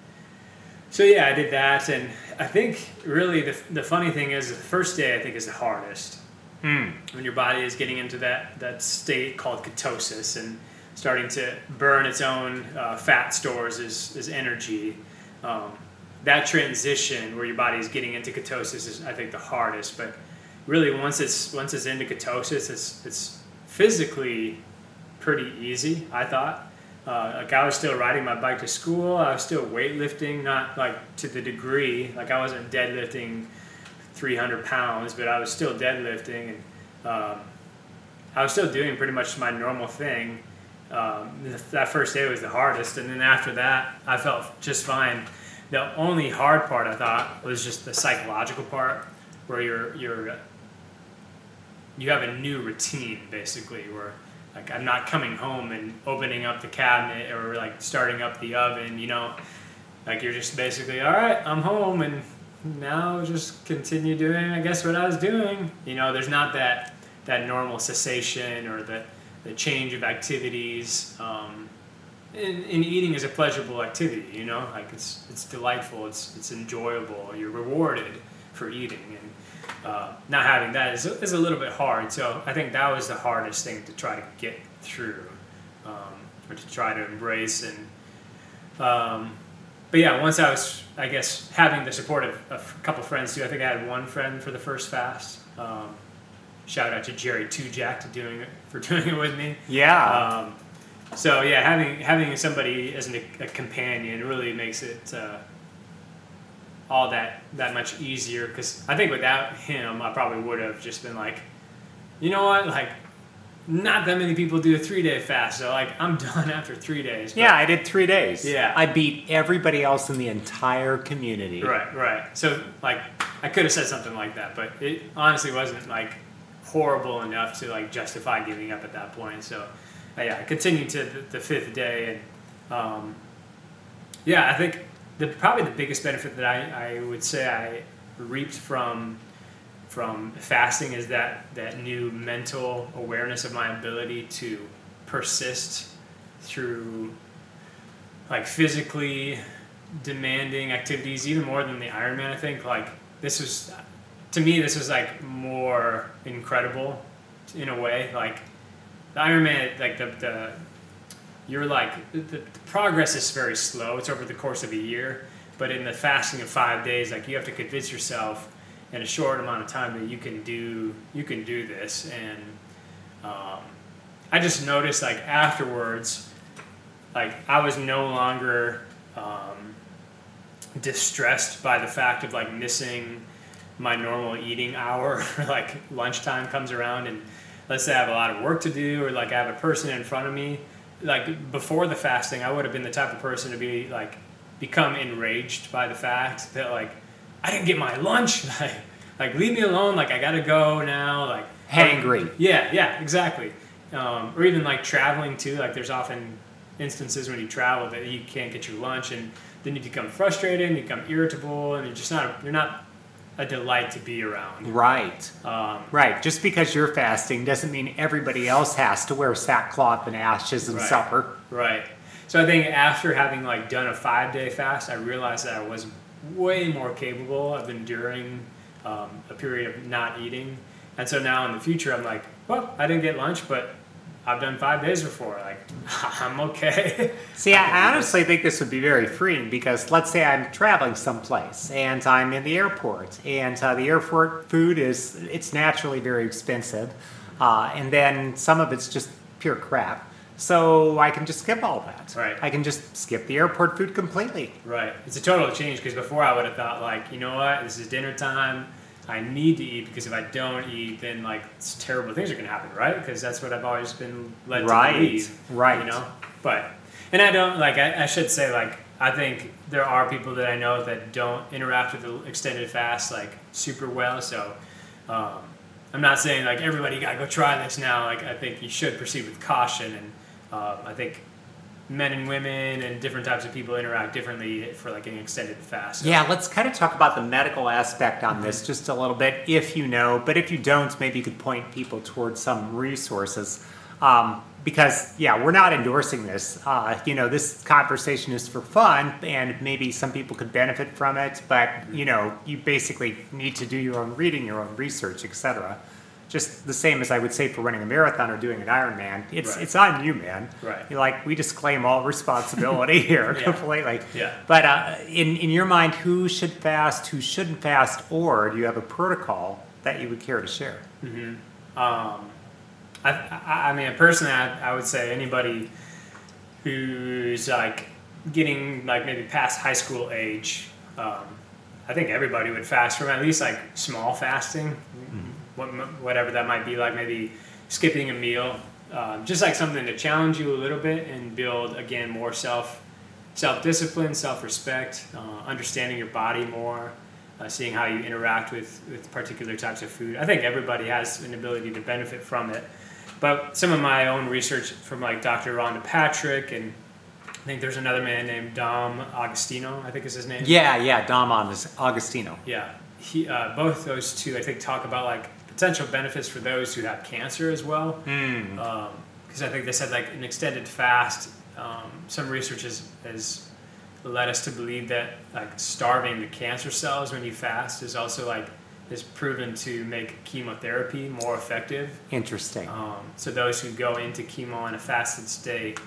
so yeah, I did that, and I think really the the funny thing is the first day I think is the hardest Hmm. when your body is getting into that that state called ketosis, and starting to burn its own uh, fat stores as, as energy. Um, that transition where your body is getting into ketosis is, I think, the hardest. But really, once it's once it's into ketosis, it's it's physically pretty easy. I thought. Uh, like I was still riding my bike to school. I was still weightlifting, not like to the degree. Like I wasn't deadlifting 300 pounds, but I was still deadlifting, and um, I was still doing pretty much my normal thing. Um, that first day was the hardest, and then after that, I felt just fine. The only hard part I thought was just the psychological part, where you're you're you have a new routine basically, where like I'm not coming home and opening up the cabinet or like starting up the oven, you know. Like you're just basically, all right, I'm home and now just continue doing I guess what I was doing. You know, there's not that that normal cessation or the the change of activities. Um, and, and eating is a pleasurable activity, you know, like it's it's delightful, it's it's enjoyable. You're rewarded for eating, uh, not having that is, is a little bit hard. So I think that was the hardest thing to try to get through, um, or to try to embrace. And um, but yeah, once I was, I guess, having the support of, of a couple friends too. I think I had one friend for the first fast. Um, shout out to Jerry Tujak to doing it for <laughs> doing it with me. Yeah. Um, so yeah, having having somebody as an, a companion really makes it uh, all that that much easier. Because I think without him, I probably would have just been like, you know what, like. Not that many people do a three day fast, so like I'm <laughs> done after three days. but- yeah, I did three days. Yeah. I beat everybody else in the entire community. Right, right. So like I could have said something like that, but it honestly wasn't like horrible enough to like justify giving up at that point. So uh, yeah, I continued to the, the fifth day, and um, yeah, I think the probably the biggest benefit that I, I would say I reaped from from fasting is that that new mental awareness of my ability to persist through like physically demanding activities even more than the Ironman. I think like this was to me this was like more incredible in a way. Like the Ironman, like the the you're like the, the progress is very slow. It's over the course of a year, but in the fasting of five days, like you have to convince yourself in a short amount of time that you can do you can do this and. Um, I just noticed like afterwards, like I was no longer um, distressed by the fact of like missing my normal eating hour. <laughs> like lunchtime comes around and let's say I have a lot of work to do or like I have a person in front of me. Like before the fasting, I would have been the type of person to be like become enraged by the fact that like I didn't get my lunch. <laughs> Like, like leave me alone. Like I gotta go now. Like Hangry. yeah, yeah, exactly. Um, or even like traveling too. Like there's often instances when you travel that you can't get your lunch, and then you become frustrated, and you become irritable, and you're just not you're not a delight to be around. Right. Um, Right. Just because you're fasting doesn't mean everybody else has to wear sackcloth and ashes and Right. supper. right. So I think after having like done a five day fast, I realized that I was way more capable of enduring um, a period of not eating. And so now in the future, I'm like, well, I didn't get lunch, but I've done five days before. Like, <laughs> I'm okay. See, I <laughs> honestly think this would be very freeing because let's say I'm traveling someplace and I'm in the airport, and uh, the airport food is it's naturally very expensive, uh, and then some of it's just pure crap. So I can just skip all that. Right. I can just skip the airport food completely. Right. It's a total change because before I would have thought like, you know what, this is dinner time. I need to eat because if I don't eat, then like it's terrible things are gonna happen, right? Because that's what I've always been led Right, to believe. right. You know, but and I don't like. I, I should say like I think there are people that I know that don't interact with the extended fast like super well. So um, I'm not saying like everybody got to go try this now. Like I think you should proceed with caution, and uh, I think men and women and different types of people interact differently for like an extended fast. Yeah, let's kind of talk about the medical aspect on this just a little bit, if you know. But if you don't, maybe you could point people towards some resources. Um, because, yeah, we're not endorsing this. Uh, you know, this conversation is for fun, and maybe some people could benefit from it. But, you know, you basically need to do your own reading, your own research, etc. just the same as I would say for running a marathon or doing an Ironman. It's Right. it's on you, man. Right. You're like we disclaim all responsibility <laughs> here Yeah. completely. Yeah. But uh, in in your mind, who should fast, who shouldn't fast, or do you have a protocol that you would care to share? Um, I, I, I mean, personally, I, I would say anybody who's like getting like maybe past high school age, um, I think everybody would fast from at least like small fasting, what, whatever that might be, like maybe skipping a meal, um, just like something to challenge you a little bit and build again more self self discipline, self respect, uh, understanding your body more. Uh, seeing how you interact with, with particular types of food. I think everybody has an ability to benefit from it. But some of my own research from like Dr. Rhonda Patrick and I think there's another man named Dom Agostino, I think is his name. Yeah, yeah. Dom Augustino. Yeah. He, uh, both those two, I think, talk about like potential benefits for those who have cancer as well. Because I think they said like an extended fast, um, some research has, has led us to believe that like starving the cancer cells when you fast is also like is proven to make chemotherapy more effective. Interesting. Um, so those who go into chemo in a fasted state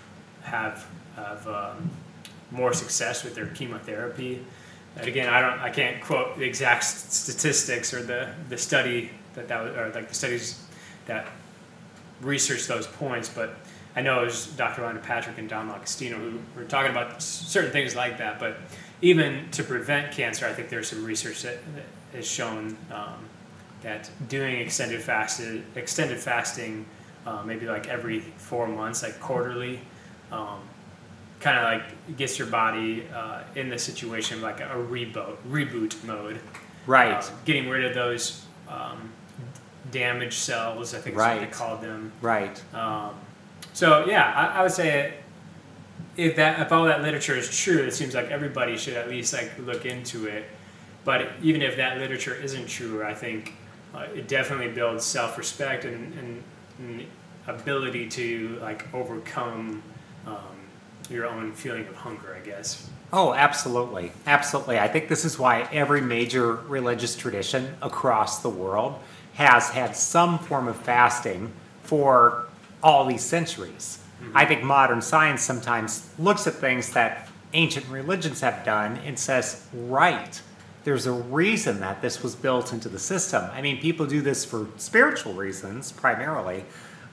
have have um, more success with their chemotherapy. And again, I don't, I can't quote the exact statistics or the, the study that that was, or like the studies that researched those points, but I know it was Dr. Rhonda Patrick and Don Agostino who were talking about certain things like that. But even to prevent cancer, I think there's some research that, that has shown um, that doing extended fasted, extended fasting, uh, maybe like every four months, like quarterly, um, kind of like gets your body uh, in the situation of like a reboot reboot mode. right. Uh, getting rid of those um, damaged cells, I think is what they called them. right. Um, so yeah, I, I would say if that if all that literature is true, it seems like everybody should at least like look into it. But even if that literature isn't true, I think uh, it definitely builds self-respect and, and, and ability to like overcome um, your own feeling of hunger. I guess. Oh, absolutely. Absolutely. I think this is why every major religious tradition across the world has had some form of fasting for all these centuries. I think modern science sometimes looks at things that ancient religions have done and says, right, there's a reason that this was built into the system. I mean, people do this for spiritual reasons primarily,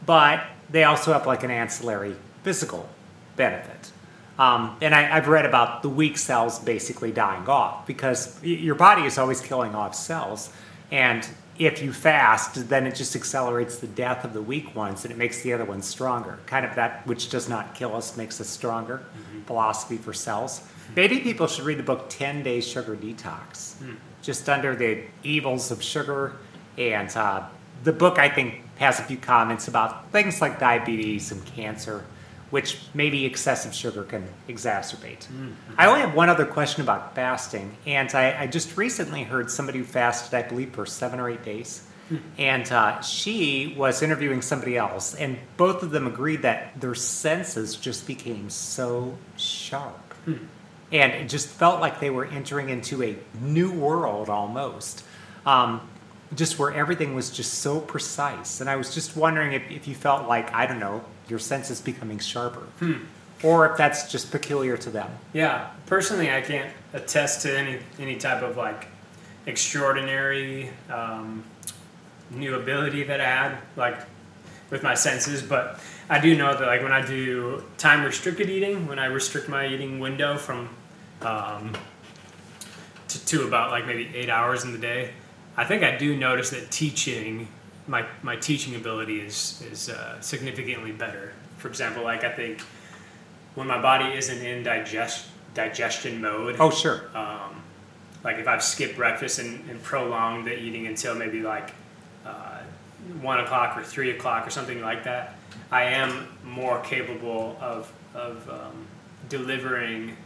but they also have like an ancillary physical benefit. Um, and I, I've read about the weak cells basically dying off because your body is always killing off cells. And if you fast, then it just accelerates the death of the weak ones and it makes the other ones stronger. Kind of that which does not kill us makes us stronger mm-hmm. philosophy for cells. Mm-hmm. Maybe people should read the book 10 Day Sugar Detox, hmm. just under the evils of sugar. And uh, the book, I think, has a few comments about things like diabetes and cancer which maybe excessive sugar can exacerbate. I only have one other question about fasting, and I, I just recently heard somebody who fasted, I believe, for seven or eight days. And uh, she was interviewing somebody else, and both of them agreed that their senses just became so sharp. And it just felt like they were entering into a new world almost. Um, just where everything was just so precise. And I was just wondering if, if you felt like, I don't know, your senses becoming sharper. Or if that's just peculiar to them. Yeah, personally, I can't attest to any any type of like extraordinary um, new ability that I had, like with my senses. But I do know that like when I do time restricted eating, when I restrict my eating window from um, to, to about like maybe eight hours in the day, I think I do notice that teaching my my teaching ability is is uh, significantly better. For example, like I think when my body isn't in digest digestion mode. Oh, sure. Um, like if I've skipped breakfast and, and prolonged the eating until maybe like uh, one o'clock or three o'clock or something like that, I am more capable of of um, delivering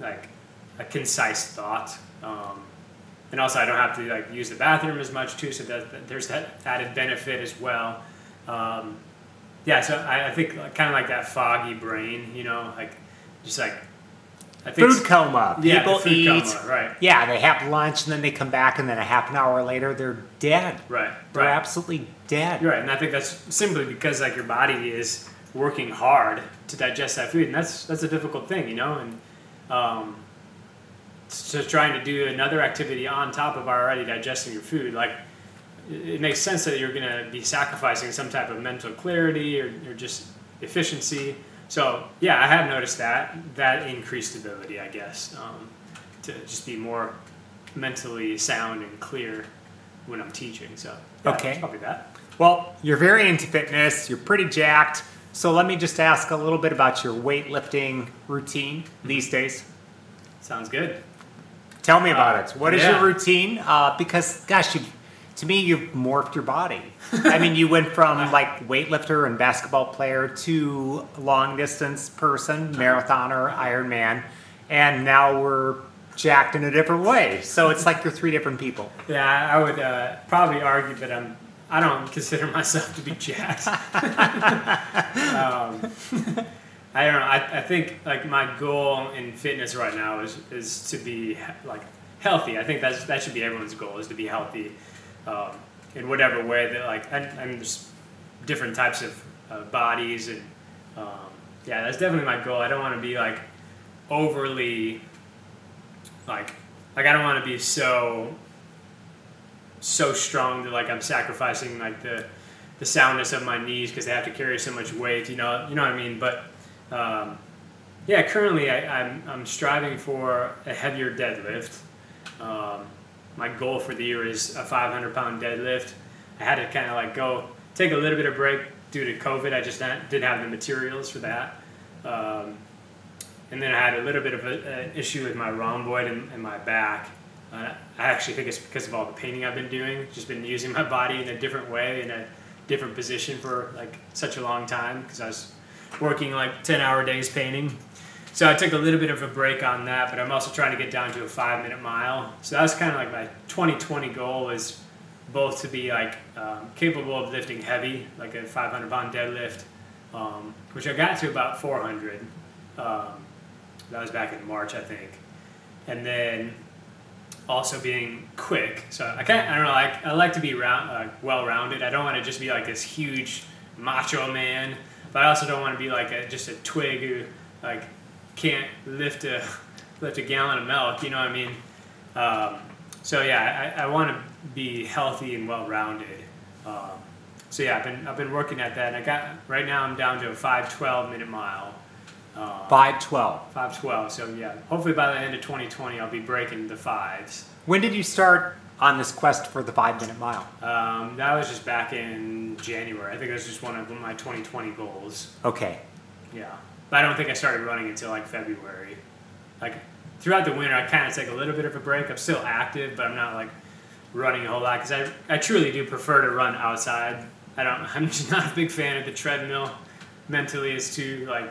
like a concise thought. Um, and also, I don't have to like use the bathroom as much too, so that, that there's that added benefit as well. Um, yeah, so I, I think kind of like that foggy brain, you know, like just like I think Food coma. Yeah, People food eat. coma, right. Yeah, they have lunch and then they come back, and then a half an hour later, they're dead. right, They're right. absolutely dead. You're right, and I think that's simply because like your body is working hard to digest that food, and that's that's a difficult thing, you know. And um, so trying to do another activity on top of already digesting your food, like it makes sense that you're going to be sacrificing some type of mental clarity or, or just efficiency. So yeah, I have noticed that that increased ability, I guess, um, to just be more mentally sound and clear when I'm teaching. So yeah, Okay. probably that. Well, you're very into fitness. You're pretty jacked. So let me just ask a little bit about your weightlifting routine these days. Sounds good. Tell me about Uh, it. What is yeah. your routine? Uh, because, gosh, you, to me, you've morphed your body. I mean, you went from <laughs> like weightlifter and basketball player to long distance person, marathoner, Ironman, and now we're jacked in a different way. So it's like you're three different people. Yeah, I would uh, probably argue that I'm. I don't consider myself to be jacked. <laughs> <laughs> um, I don't know. I, I think like my goal in fitness right now is is to be like healthy. I think that's that should be everyone's goal is to be healthy um, in whatever way that like and, and there's different types of uh, bodies and um, yeah, that's definitely my goal. I don't want to be like overly like like I don't want to be so so strong that like I'm sacrificing like the the soundness of my knees because they have to carry so much weight. You know, you know what I mean. But um, yeah, currently I, I'm I'm striving for a heavier deadlift. Um, my goal for the year is a 500 pound deadlift. I had to kind of like go take a little bit of break due to COVID. I just not, didn't have the materials for that. Um, and then I had a little bit of an issue with my rhomboid and, and my back. Uh, I actually think it's because of all the painting I've been doing. Just been using my <laughs> body in a different way, in a different position for like such a long time because I was working like 10 hour days painting. So I took a little bit of a break on that, but I'm also trying to get down to a five minute mile. So that's kind of like my 2020 goal is both to be like um, capable of lifting heavy, like a 500 pound deadlift, um, which I got to about 400. Um, that was back in March, I think. And then also being quick. So I kind of, I don't know, I, I like to be round, uh, well-rounded. I don't want to just be like this huge macho man, but I also don't want to be like a, just a twig who like can't lift a <laughs> lift a gallon of milk. You know what I mean? Um, so yeah, I, I want to be healthy and well-rounded. Um, so yeah, I've been I've been working at that. And I got right now I'm down to a 512 minute mile. Um, 512. 512. So yeah, hopefully by the end of 2020 I'll be breaking the fives. When did you start on this quest for the five minute mile? Um, that was just back in January. I think that was just one of my 2020 goals. Okay. Yeah, but I don't think I started running until like February. Like throughout the winter, I kind of take a little bit of a break. I'm still active, but I'm not like running a whole lot because I I truly do prefer to run outside. I don't. <laughs> I'm just not a big fan of the treadmill. Mentally, it's too like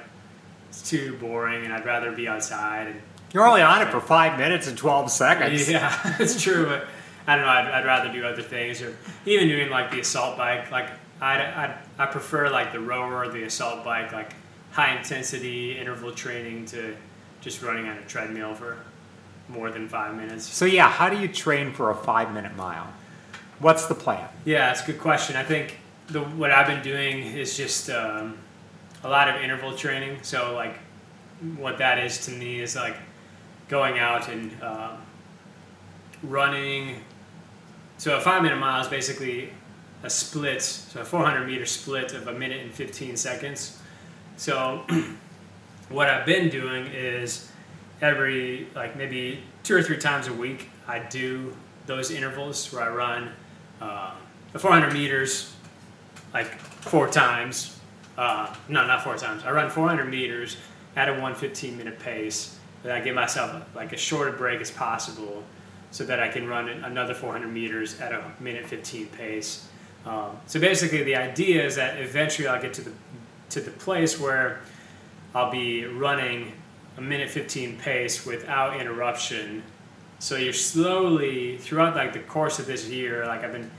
it's too boring, and I'd rather be outside and You're only on it for five minutes and 12 seconds. <laughs> Yeah, <laughs> it's true, but I don't know. I'd, I'd rather do other things, or even doing like the assault bike. Like I I I prefer like the rower or the assault bike, like high intensity interval training to just running on a treadmill for more than five minutes. So, yeah, how do you train for a five minute mile? What's the plan? Yeah, it's a good question. I think the what I've been doing is just um, a lot of interval training. So like, what that is to me is like going out and um, running. So a five minute mile is basically a split, so a 400 meter split of a minute and 15 seconds. So <clears throat> what I've been doing is every like maybe two or three times a week I do those intervals where I run um, the 400 meters like four times. Uh, no, not four times. I run 400 meters at a 115 minute pace. And I give myself like as short a break as possible so that I can run another 400 meters at a minute 15 pace. Um, so basically, the idea is that eventually I'll get to the to the place where I'll be running a minute 15 pace without interruption. So you're slowly throughout like the course of this year, like I've been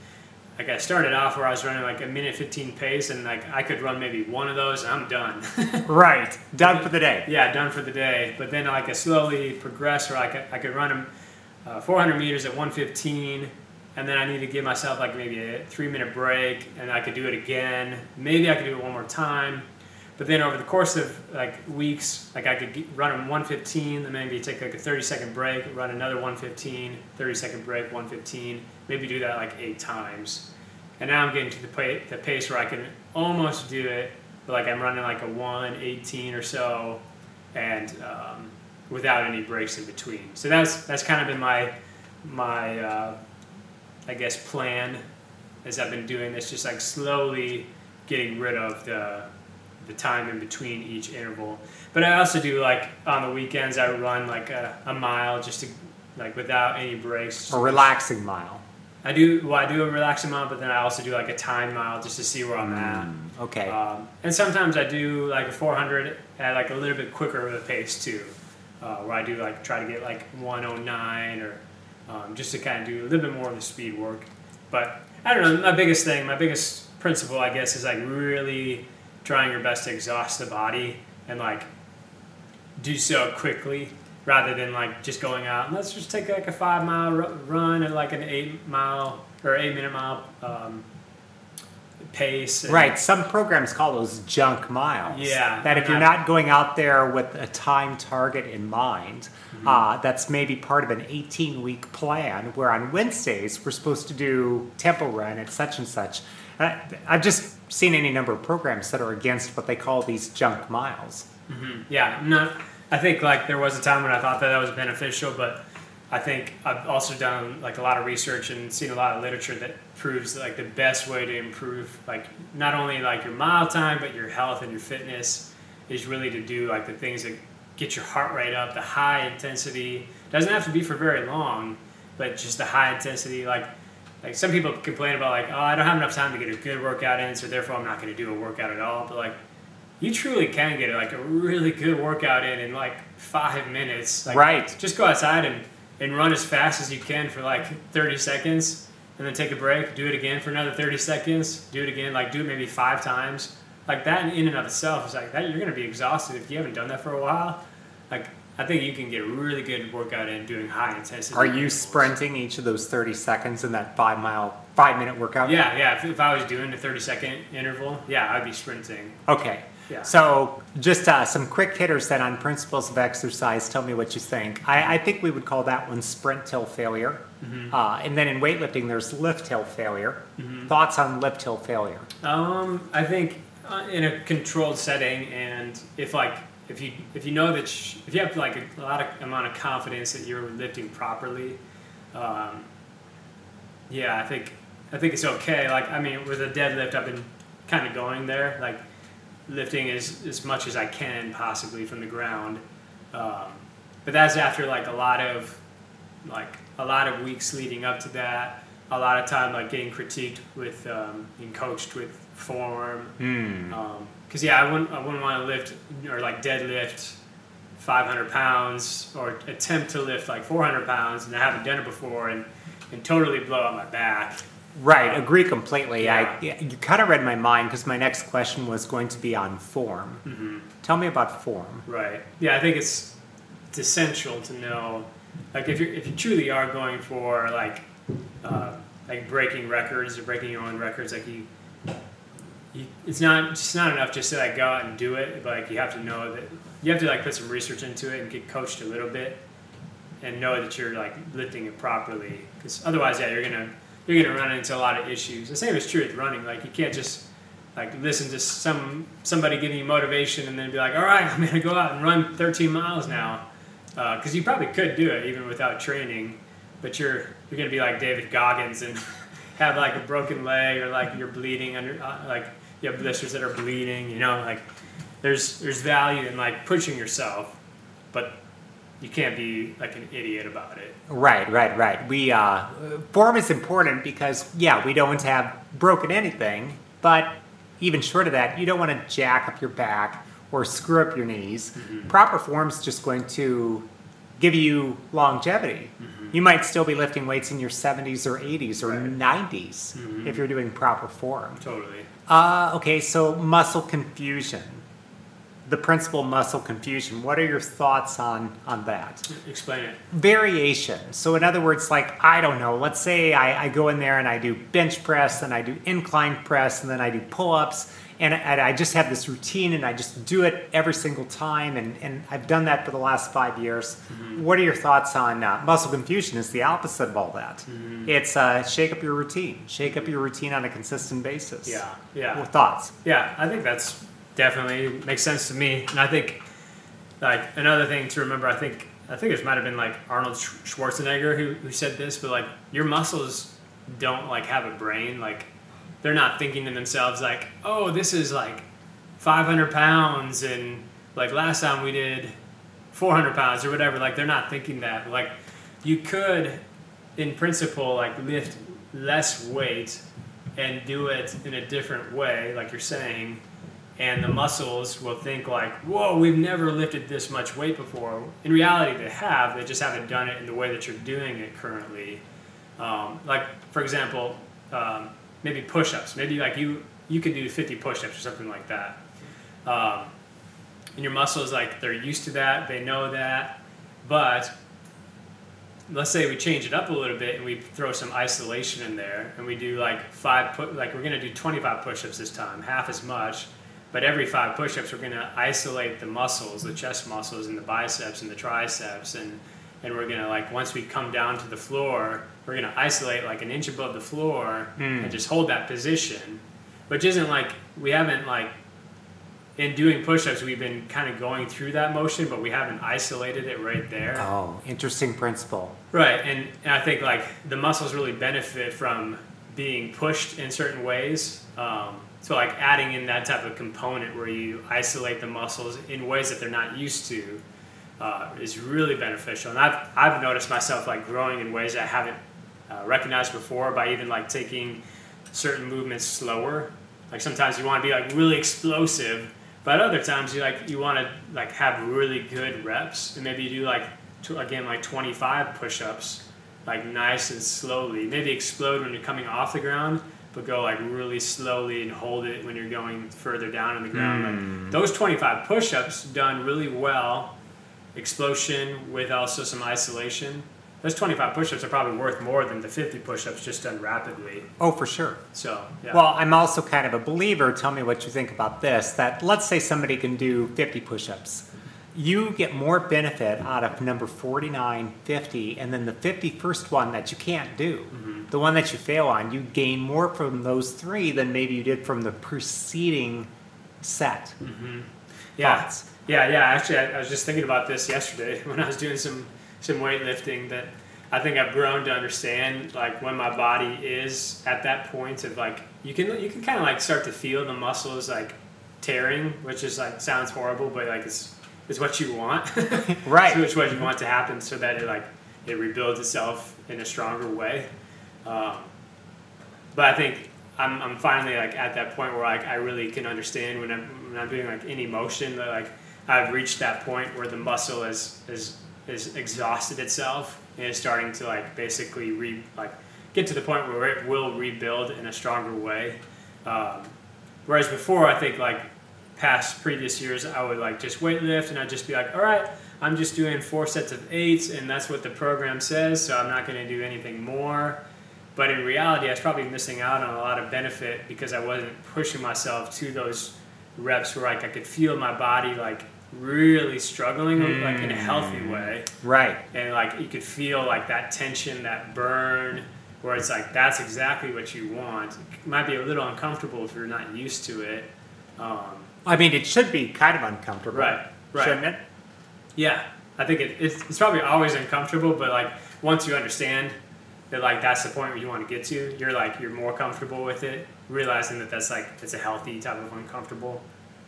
like I started off where I was running like a minute 15 pace, and like I could run maybe one of those, and I'm done. <laughs> right, done for the day. Yeah, done for the day. But then like I slowly progress where I could, I could run them uh, 400 meters at 115, and then I need to give myself like maybe a three minute break, and I could do it again. Maybe I could do it one more time. But then over the course of like weeks, like I could get, run them 115, then maybe take like a 30 second break, run another 115, 30 second break, 115. Maybe do that like eight times. And now I'm getting to the, the pace where I can almost do it, but like I'm running like a 118 or so, and um, without any breaks in between. So that's that's kind of been my my uh, I guess plan as I've been doing this, just like slowly getting rid of the the time in between each interval. But I also do like on the weekends I run like a, a mile just to like without any breaks. A relaxing mile. I do well. I do a relaxing mile, but then I also do like a time mile just to see where I'm at. Okay. Um, and sometimes I do like a 400 at like a little bit quicker of a pace too, uh, where I do like try to get like 109 or um, just to kind of do a little bit more of the speed work. But I don't know. My biggest thing, my biggest principle, I guess, is like really trying your best to exhaust the body and like do so quickly rather than like just going out and let's just take like a five mile run at like an eight mile or eight minute mile um, pace. and- Right, some programs call those junk miles. Yeah, That if you're not going out there with a time target in mind, Mm-hmm. uh, that's maybe part of an 18 week plan where on Wednesdays we're supposed to do tempo run at such and such. Uh, I've just seen any number of programs that are against what they call these junk miles. Yeah, no, I think like there was a time when I thought that that was beneficial, but I think I've also done like a lot of research and seen a lot of literature that proves like the best way to improve like not only like your mile time but your health and your fitness is really to do like the things that get your heart rate up, the high intensity. Doesn't have to be for very long, but just the high intensity like like some people complain about like oh I don't have enough time to get a good workout in, so therefore I'm not going to do a workout at all. But like you truly can get like a really good workout in in like five minutes. Like, Right. Just go outside and, and run as fast as you can for like 30 seconds and then take a break, do it again for another 30 seconds, do it again, like do it maybe five times. Like that in and of itself is like that you're gonna be exhausted if you haven't done that for a while. Like I think you can get a really good workout in doing high intensity. Are you intervals. sprinting each of those 30 seconds in that five mile, five minute workout? Yeah, yeah. If, if I was doing a 30 second interval, yeah, I'd be sprinting. Okay. Yeah. So, just uh, some quick hitters then on principles of exercise. Tell me what you think. I, I think we would call that one sprint till failure. Mm-hmm. Uh, and then in weightlifting, there's lift till failure. Thoughts on lift till failure? Um, I think uh, in a controlled setting, and if like if you if you know that sh- if you have like a, lot of amount of confidence that you're lifting properly, um, yeah, I think I think it's okay. Like I mean, with a deadlift, I've been kind of going there, like lifting as as much as I can possibly from the ground. Um, but that's after like a lot of like a lot of weeks leading up to that. A lot of time like getting critiqued with um, being coached with form. Hmm. Because yeah, I wouldn't I wouldn't want to lift or like deadlift 500 pounds or attempt to lift like 400 pounds and I haven't done it before and and totally blow out my back. Right, agree completely. Yeah. I, you kind of read my mind because my next question was going to be on form. Mm-hmm. Tell me about form. Right. Yeah, I think it's it's essential to know, like if you if you truly are going for like uh, like breaking records or breaking your own records, like you, you it's not it's not enough just to like go out and do it. But like you have to know that you have to like put some research into it and get coached a little bit, and know that you're like lifting it properly. Because otherwise, yeah, you're gonna you're gonna run into a lot of issues. The same is true with running. Like you can't just like listen to some somebody giving you motivation and then be like, all right, <laughs> I'm gonna go out and run 13 miles now, because you probably could do it even without training, but you're you're gonna be like David Goggins and <laughs> have like a broken leg or like you're bleeding under uh, like you have blisters that are bleeding. You know, like there's there's value in like pushing yourself, but you can't be like an idiot about it. Right, right, right. We uh, form is important because yeah, we don't want to have broken anything, but even short of that, you don't want to jack up your back or screw up your knees. Proper form's just going to give you longevity. You might still be lifting weights in your 70s or 80s or Right. 90s Mhm. if you're doing proper form. Totally. Uh, okay, so muscle confusion. The principal muscle confusion. What are your thoughts on, on that? Explain it. variation. So, in other words, like, I don't know, let's say I, I go in there and I do bench press, and I do incline press, and then I do pull ups, and, and I just have this routine and I just do it every single time, and, and I've done that for the last five years. What are your thoughts on uh, muscle confusion? Is the opposite of all that. It's uh, shake up your routine, shake up your routine on a consistent basis. Yeah. Yeah. What thoughts? Yeah, I think that's definitely makes sense to me, and I think like another thing to remember. I think I think it might have been like Arnold Schwarzenegger who, who said this, but like your muscles don't like have a brain. Like they're not thinking to themselves like, oh, this is like 500 pounds, and like last time we did 400 pounds or whatever. Like they're not thinking that. Like you could, in principle, like lift less weight and do it in a different way, like you're saying, and the muscles will think like, "Whoa, we've never lifted this much weight before." In reality, they have. They just haven't done it in the way that you're doing it currently. Um, like, for example, um, maybe push-ups. Maybe like you you could do 50 push-ups or something like that. Um, and your muscles like they're used to that. They know that, but let's say we change it up a little bit and we throw some isolation in there and we do like five put like we're to do 25 push-ups this time half as much but every five push-ups we're going to isolate the muscles the chest muscles and the biceps and the triceps and and we're going to like once we come down to the floor we're going to isolate like an inch above the floor and just hold that position which isn't like we haven't like in doing push-ups we've been kind of going through that motion but we haven't isolated it right there Oh, interesting principle. Right, and, and I think like the muscles really benefit from being pushed in certain ways. Um, so like adding in that type of component where you isolate the muscles in ways that they're not used to uh, is really beneficial. And I've I've noticed myself like growing in ways I haven't uh, recognized before by even like taking certain movements slower. Like sometimes you want to be like really explosive, but other times you like you want to like have really good reps, and maybe you do like tw- again like 25 push-ups, like nice and slowly. Maybe explode when you're coming off the ground, but go like really slowly and hold it when you're going further down on the ground. Like those 25 push-ups done really well, explosion with also some isolation. Those 25 push-ups are probably worth more than the 50 push-ups just done rapidly. Oh, for sure. So yeah. Well, I'm also kind of a believer. Tell me what you think about this. That let's say somebody can do 50 push-ups. You get more benefit out of number 49, 50, and then the 51st one that you can't do, Mm-hmm. The one that you fail on, you gain more from those three than maybe you did from the preceding set. Mm-hmm. Yeah, Thoughts? yeah, yeah. Actually, I, I was just thinking about this yesterday <laughs> when I was doing some some weightlifting. That I think I've grown to understand like when my body is at that point of like you can you can kind of like start to feel the muscles like tearing, which is like sounds horrible, but like it's it's what you want, <laughs> Right. It's what you want to happen so that it like it rebuilds itself in a stronger way. Um, but I think I'm, I'm finally like at that point where like I really can understand when I'm when I'm doing like any motion that like I've reached that point where the muscle is is is exhausted itself and is starting to like basically re like get to the point where it will rebuild in a stronger way. Um, whereas before, I think like past previous years, I would like just weight lift and I'd just be like, all right, I'm just doing four sets of eights and that's what the program says, so I'm not going to do anything more. But in reality, I was probably missing out on a lot of benefit because I wasn't pushing myself to those reps where like I could feel my body like really struggling like in a healthy way Right. and like you could feel like that tension, that burn, where it's like that's exactly what you want. It might be a little uncomfortable if you're not used to it. Um, I mean, it should be kind of uncomfortable. Right, right. Shouldn't it? yeah, I think it, it's, it's probably always uncomfortable, but like once you understand that like that's the point where you want to get to, you're like you're more comfortable with it, realizing that that's like it's a healthy type of uncomfortable.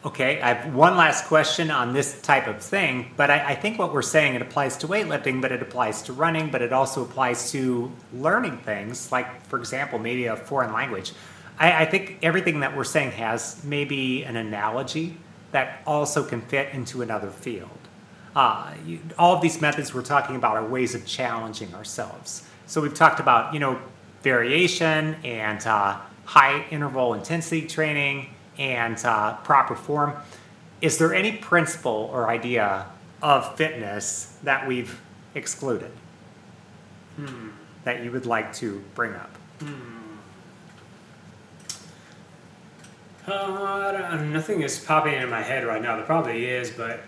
Okay, I have one last question on this type of thing, but I, I think what we're saying it applies to weightlifting, but it applies to running, but it also applies to learning things, like for example, maybe a foreign language. I, I think everything that we're saying has maybe an analogy that also can fit into another field. uh, you, all of these methods we're talking about are ways of challenging ourselves. So we've talked about, you know, variation and uh, high interval intensity training and uh, proper form. Is there any principle or idea of fitness that we've excluded Hmm. that you would like to bring up? Uh, I don't- nothing is popping into my head right now. There probably is, but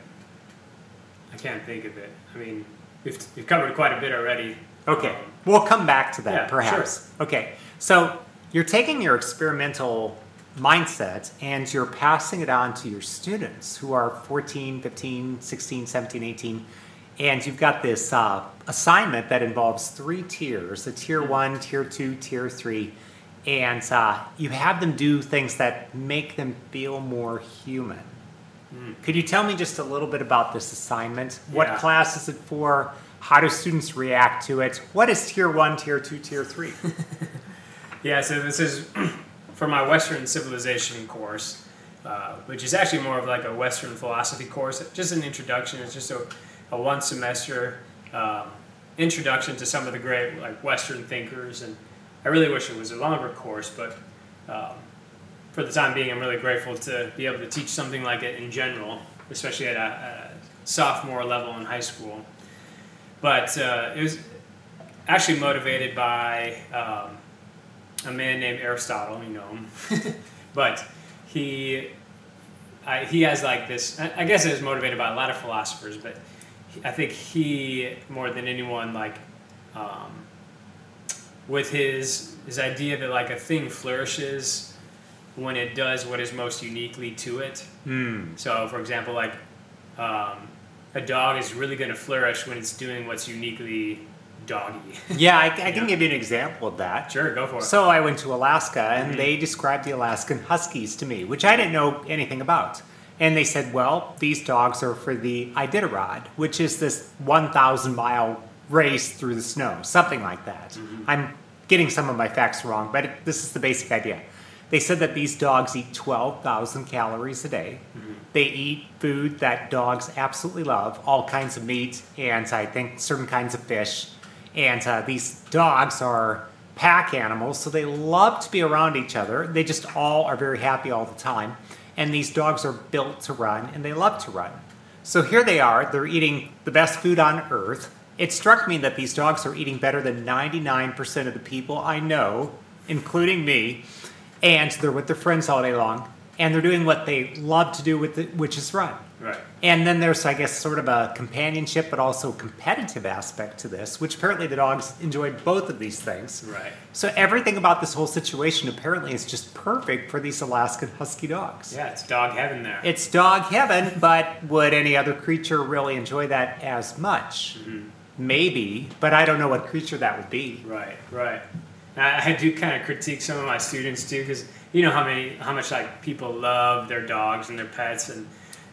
I can't think of it. I mean, we've, we've covered quite a bit already. Okay, Um, we'll come back to that Yeah, perhaps. Okay, so you're taking your experimental mindset and you're passing it on to your students who are 14, 15, 16, 17, 18, and you've got this uh, assignment that involves three tiers a tier one, tier two, tier three, and uh, you have them do things that make them feel more human. Could you tell me just a little bit about this assignment? What Yeah. class is it for? How do students react to it? What is tier one, tier two, tier three? <laughs> Yeah, so this is <clears throat> for my Western civilization course, uh, which is actually more of like a Western philosophy course. Just an introduction. It's just a, a one semester um, introduction to some of the great like Western thinkers. And I really wish it was a longer course, but um, for the time being, I'm really grateful to be able to teach something like it in general, especially at a, a sophomore level in high school. But uh, it was actually motivated by um, a man named Aristotle, you know him. <laughs> but he, I, he has like this. I guess it was motivated by a lot of philosophers, but I think he more than anyone like, um, with his his idea that like a thing flourishes when it does what is most uniquely to it. Hmm. So, for example, like um, a dog is really going to flourish when it's doing what's uniquely doggy. <laughs> Yeah, I, I can Yeah. give you an example of that. sure, go for it. So I went to Alaska and Mhm. they described the Alaskan Huskies to me, which I didn't know anything about. And they said, well, these dogs are for the Iditarod, which is this 1,000 mile race through the snow, something like that. I'm getting some of my facts wrong, but it, this is the basic idea. They said that these dogs eat 12,000 calories a day. They eat food that dogs absolutely love, all kinds of meat, and I think certain kinds of fish. And uh, these dogs are pack animals, so they love to be around each other. They just all are very happy all the time. And these dogs are built to run, and they love to run. So here they are, they're eating the best food on earth. It struck me that these dogs are eating better than 99% of the people I know, including me, and they're with their friends all day long, and they're doing what they love to do, with it, which is run. right. And then there's, I guess, sort of a companionship, but also competitive aspect to this, which apparently the dogs enjoy both of these things. Right. So everything about this whole situation apparently is just perfect for these Alaskan Husky dogs. Yeah, it's dog heaven there. It's dog heaven, but would any other creature really enjoy that as much? Mm-hmm. Maybe, but I don't know what creature that would be. right, right. I, I do kind of critique some of my students too, because you know how many, how much like people love their dogs and their pets, and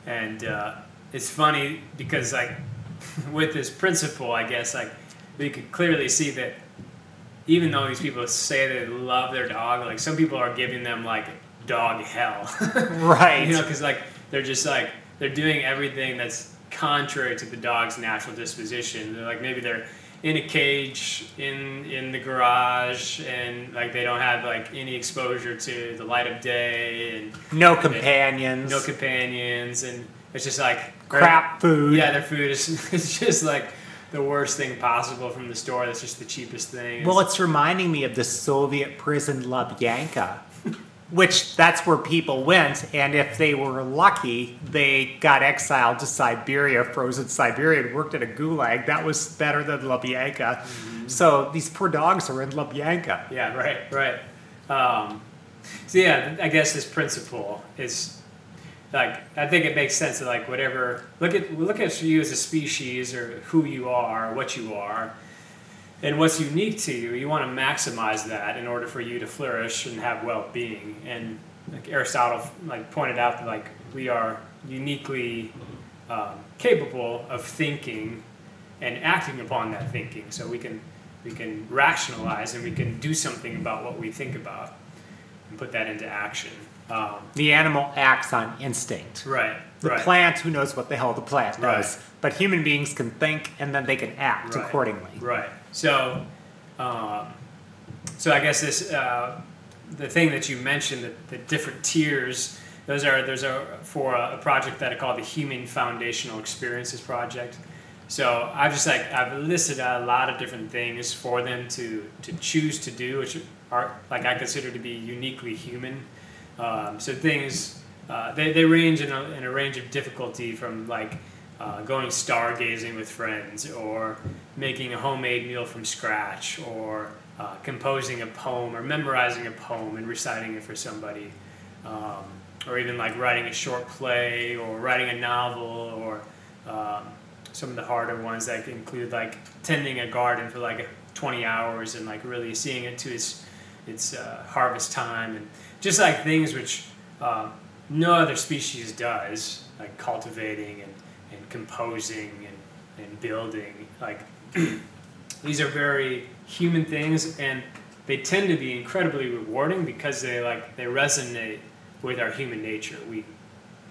and uh, it's funny because like <laughs> with this principle, I guess like we could clearly see that even though these people say they love their dog, like some people are giving them like dog hell. <laughs> Right. You know, because like they're just like they're doing everything that's contrary to the dog's natural disposition. They're like maybe they're in a cage in in the garage and like they don't have like any exposure to the light of day and no companions. no companions and it's just like crap food. Yeah, their food is <laughs> it's just like the worst thing possible from the store. That's just the cheapest thing. Well, it's reminding me of the Soviet prison Lubyanka, which that's where people went, and if they were lucky, they got exiled to Siberia, frozen Siberia, and worked at a gulag. That was better than Lubyanka. So these poor dogs are in Lubyanka. Yeah, right, right. Um, so yeah, I guess this principle is like I think it makes sense that like whatever look at look at you as a species or who you are, what you are, and what's unique to you. You want to maximize that in order for you to flourish and have well-being. And like Aristotle like pointed out that like we are uniquely um, capable of thinking and acting upon that thinking. So we can we can rationalize and we can do something about what we think about and put that into action. Um, The animal acts on instinct. right. The right. plant, who knows what the hell the plant Right. does? But human beings can think and then they can act Right. accordingly. Right. So, um, so I guess this uh, the thing that you mentioned, the, the different tiers. Those are those are for a, a project that I call the Human Foundational Experiences Project. So I've just like I've listed a lot of different things for them to to choose to do, which are like I consider to be uniquely human. Um, so things uh, they, they range in a, in a range of difficulty from like uh, going stargazing with friends or making a homemade meal from scratch or uh, composing a poem or memorizing a poem and reciting it for somebody um, or even like writing a short play or writing a novel or um, some of the harder ones that include like tending a garden for like 20 hours and like really seeing it to its its uh, harvest time and just like things which uh, no other species does like cultivating and, and composing and, and building like <clears throat> these are very human things and they tend to be incredibly rewarding because they like they resonate with our human nature. We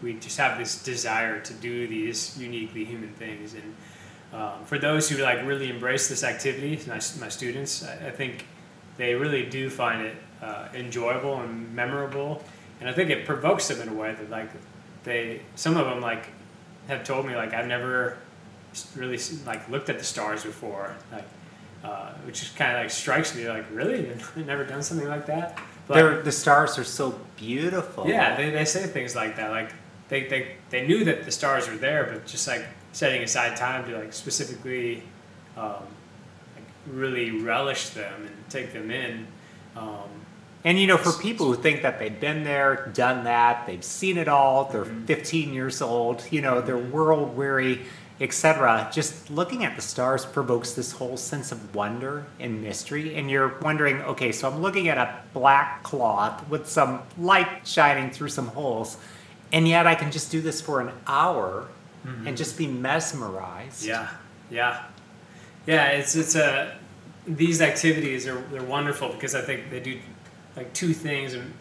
we just have this desire to do these uniquely human things and um, for those who like really embrace this activity my, my students I, I think they really do find it uh, enjoyable and memorable and i think it provokes them in a way that like they some of them like have told me like i've never really like looked at the stars before like uh, which just kind of like strikes me like really <laughs> I've never done something like that but They're, the stars are so beautiful. yeah, they, they say things like that. Like they, they, they knew that the stars were there, but just like setting aside time to like specifically um, like really relish them and take them in. Um, And you know, for people who think that they've been there, done that, they've seen it all, they're Mm-hmm. 15 years old, you know, they're world weary, etc. Just looking at the stars provokes this whole sense of wonder and mystery. And you're wondering, okay, so I'm looking at a black cloth with some light shining through some holes, and yet I can just do this for an hour and just be mesmerized. Mm-hmm. yeah, yeah, yeah. It's it's a these activities are they're wonderful because I think they do like two things and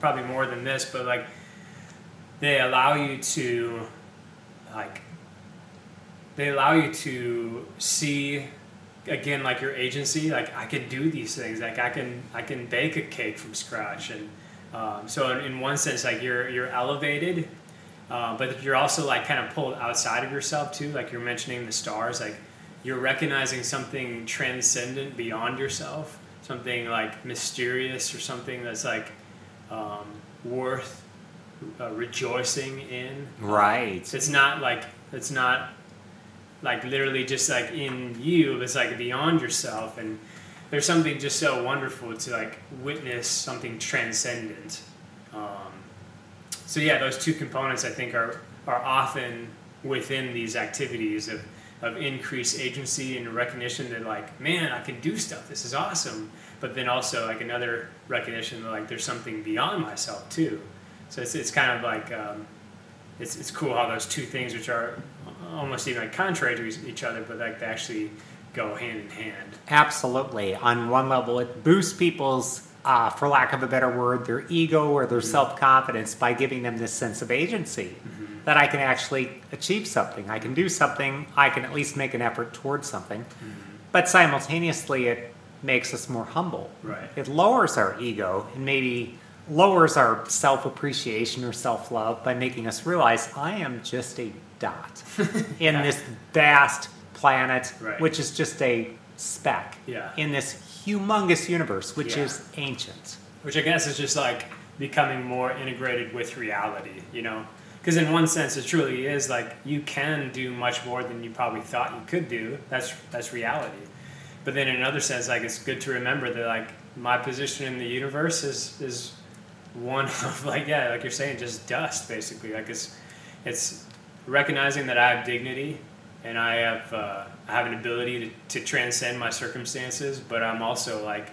probably more than this, but like they allow you to like they allow you to see again like your agency like i can do these things like i can i can bake a cake from scratch. And um, so in, in one sense like you're you're elevated uh, but you're also like kind of pulled outside of yourself too like you're mentioning the stars like you're recognizing something transcendent beyond yourself something like mysterious or something that's like um, worth uh, rejoicing in Right. it's not like it's not like literally just like in you. It's like beyond yourself, and there's something just so wonderful to like witness something transcendent. Um, so yeah, those two components I think are are often within these activities of of increased agency and recognition that like man I can do stuff. This is awesome. But then also like another recognition that like there's something beyond myself too. So it's it's kind of like um, it's, it's cool how those two things, which are almost even like contrary to each other, but like they actually go hand in hand. Absolutely. On one level, it boosts people's, uh, for lack of a better word, their ego or their self confidence by giving them this sense of agency that I can actually achieve something. I can do something. I can at least make an effort towards something. But simultaneously, it makes us more humble. Right. It lowers our ego and maybe lowers our self appreciation or self love by making us realize I am just a dot <laughs> in Yeah. this vast planet, Right. which is just a speck Yeah. in this humongous universe, which Yeah. is ancient. Which I guess is just like becoming more integrated with reality, you know? Because in one sense, it truly is like you can do much more than you probably thought you could do. That's that's reality. But then in another sense, like it's good to remember that like my position in the universe is is one <laughs> of like yeah, like you're saying, just dust basically. Like it's it's recognizing that I have dignity and I have uh, I have an ability to, to transcend my circumstances, but I'm also like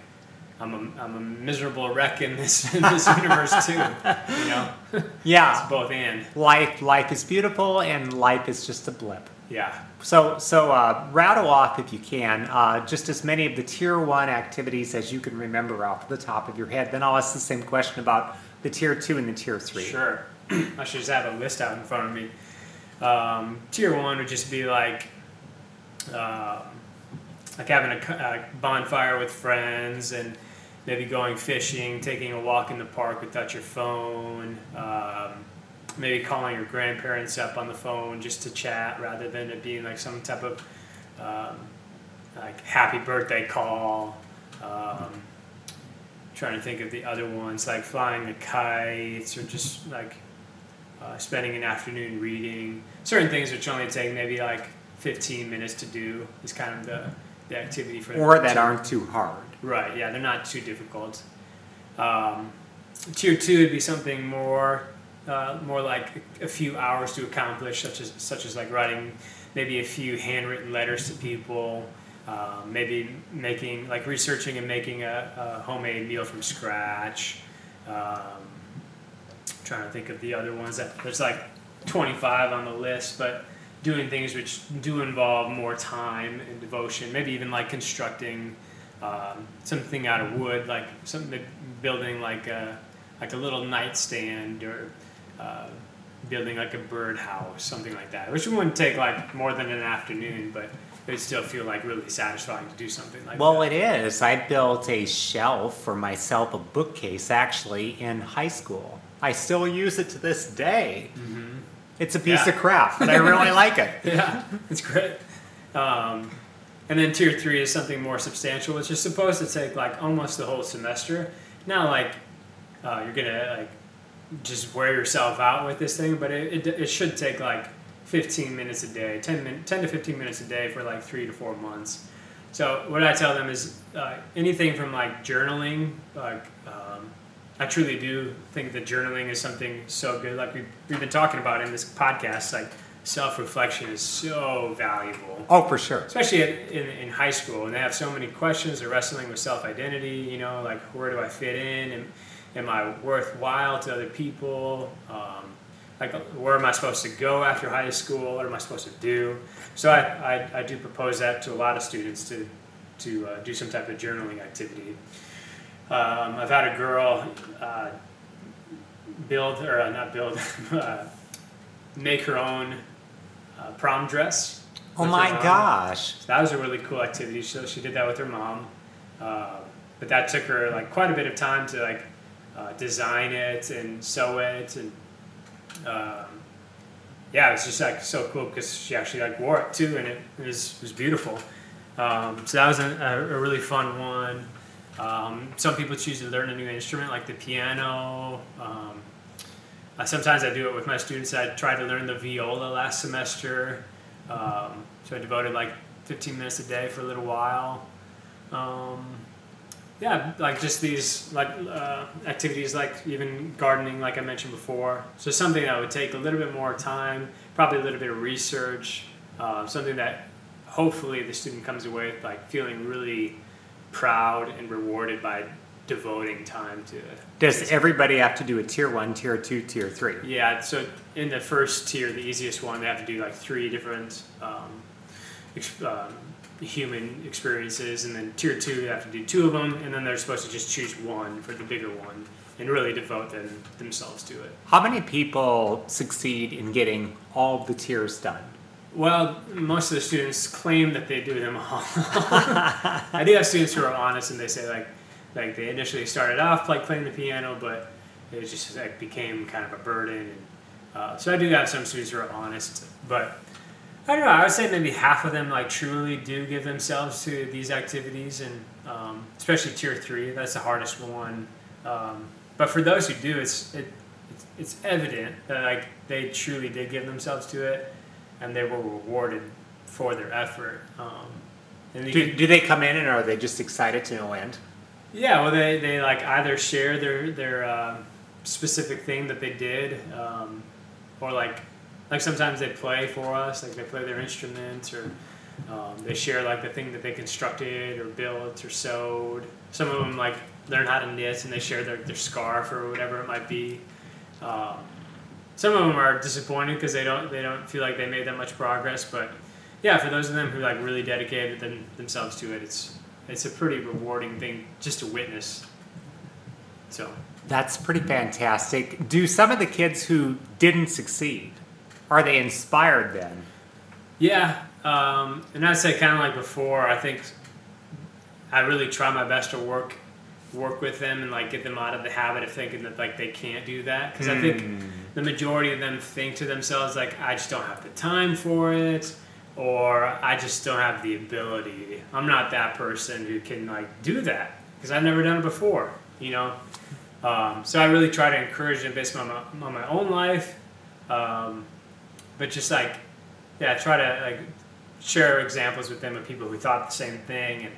I'm a, I'm a miserable wreck in this <laughs> in this universe too. You know, <laughs> Yeah, it's both and life life is beautiful, and life is just a blip. Yeah. So, so uh, rattle off if you can uh, just as many of the tier one activities as you can remember off the top of your head. Then I'll ask the same question about the tier two and the tier three. Sure. <clears throat> I should just have a list out in front of me. Um, tier one would just be like, um, like having a, a bonfire with friends and maybe going fishing, taking a walk in the park without your phone. Um, maybe calling your grandparents up on the phone just to chat rather than it being like some type of um, like happy birthday call. Um, trying to think of the other ones like flying the kites or just like uh, spending an afternoon reading. Certain things which only take maybe like 15 minutes to do is kind of the, the activity for Or that aren't too hard. Right, yeah, they're not too difficult. Um, tier two would be something more, uh, more like a few hours to accomplish, such as such as like writing maybe a few handwritten letters to people, um, maybe making like researching and making a, a homemade meal from scratch. Um, trying to think of the other ones that there's like 25 on the list, but doing things which do involve more time and devotion, maybe even like constructing um, something out of wood, like something building like a like a little nightstand or uh, building like a birdhouse, something like that. Which wouldn't take like more than an afternoon, but it would still feel like really satisfying to do something like Well, that. it is. I built a shelf for myself, a bookcase actually, in high school. I still use it to this day. It's a piece Mm-hmm. Yeah. of crap, but I really <laughs> like it. yeah, it's great. Um, and then tier three is something more substantial, which is supposed to take like almost the whole semester. Not like uh, you're gonna like just wear yourself out with this thing, but it, it, it should take like 15 minutes a day, 10, min- 10 to 15 minutes a day for like three to four months. So what I tell them is uh, anything from like journaling, like um, I truly do think that journaling is something so good. Like we've, we've been talking about in this podcast, like self reflection is so valuable, Oh, for sure. especially at, in, in high school. And they have so many questions. They're wrestling with self identity, you know, like where do I fit in? Am, am I worthwhile to other people? Um, like where am I supposed to go after high school? What am I supposed to do? So I, I, I do propose that to a lot of students to, to uh, do some type of journaling activity. Um, I've had a girl uh, build, or uh, not build, <laughs> uh, make her own uh, prom dress. Oh my gosh. So that was a really cool activity. So she did that with her mom, uh, but that took her like quite a bit of time to like uh, design it and sew it, and um, yeah, it was just like so cool because she actually like wore it too, and it, was was beautiful. Um, so that was a, a, really fun one. Um, some people choose to learn a new instrument like the piano. Um, uh, sometimes I do it with my students. I tried to learn the viola last semester. Um, so I devoted like 15 minutes a day for a little while. Um, yeah, like just these like uh, activities, like even gardening, like I mentioned before. So something that would take a little bit more time, probably a little bit of research, uh, something that hopefully the student comes away with like feeling really proud and rewarded by devoting time to it. Does everybody have to do a tier one, tier two, tier three? Yeah, so in the first tier, the easiest one, they have to do like three different um, um, human experiences, and then tier two, you have to do two of them, and then they're supposed to just choose one for the bigger one and really devote them, themselves to it. How many people succeed in getting all the tiers done? Well, most of the students claim that they do them all. <laughs> I do have students who are honest and they say like, like they initially started off like playing the piano, but it just like became kind of a burden. And uh, so I do have some students who are honest, but I don't know. I would say maybe half of them like truly do give themselves to these activities, and um, especially tier three. That's the hardest one. Um, but for those who do, it's it, it's, it's evident that like they truly did give themselves to it, and they were rewarded for their effort. Um, and Do, can- do they come in and are they just excited to no end? yeah, well, they, they like either share their their um specific thing that they did, um, or like like sometimes they play for us, like they play their instruments, or um, they share like the thing that they constructed or built or sewed. Some of them like learn how to knit and they share their, their scarf or whatever it might be. Um, some of them are disappointed because they don't they don't feel like they made that much progress, but yeah, for those of them who like really dedicated them, themselves to it, it's it's a pretty rewarding thing just to witness. So That's pretty fantastic. Do some of the kids who didn't succeed are they inspired then? Yeah, um, and I'd say kind of like before. I think I really try my best to work work with them and like get them out of the habit of thinking that like they can't do that because I think Hmm. the majority of them think to themselves like I just don't have the time for it or I just don't have the ability. I'm not that person who can like do that because I've never done it before, you know. Um, so I really try to encourage them based on my, on my own life, um, but just like yeah, try to like share examples with them of people who thought the same thing and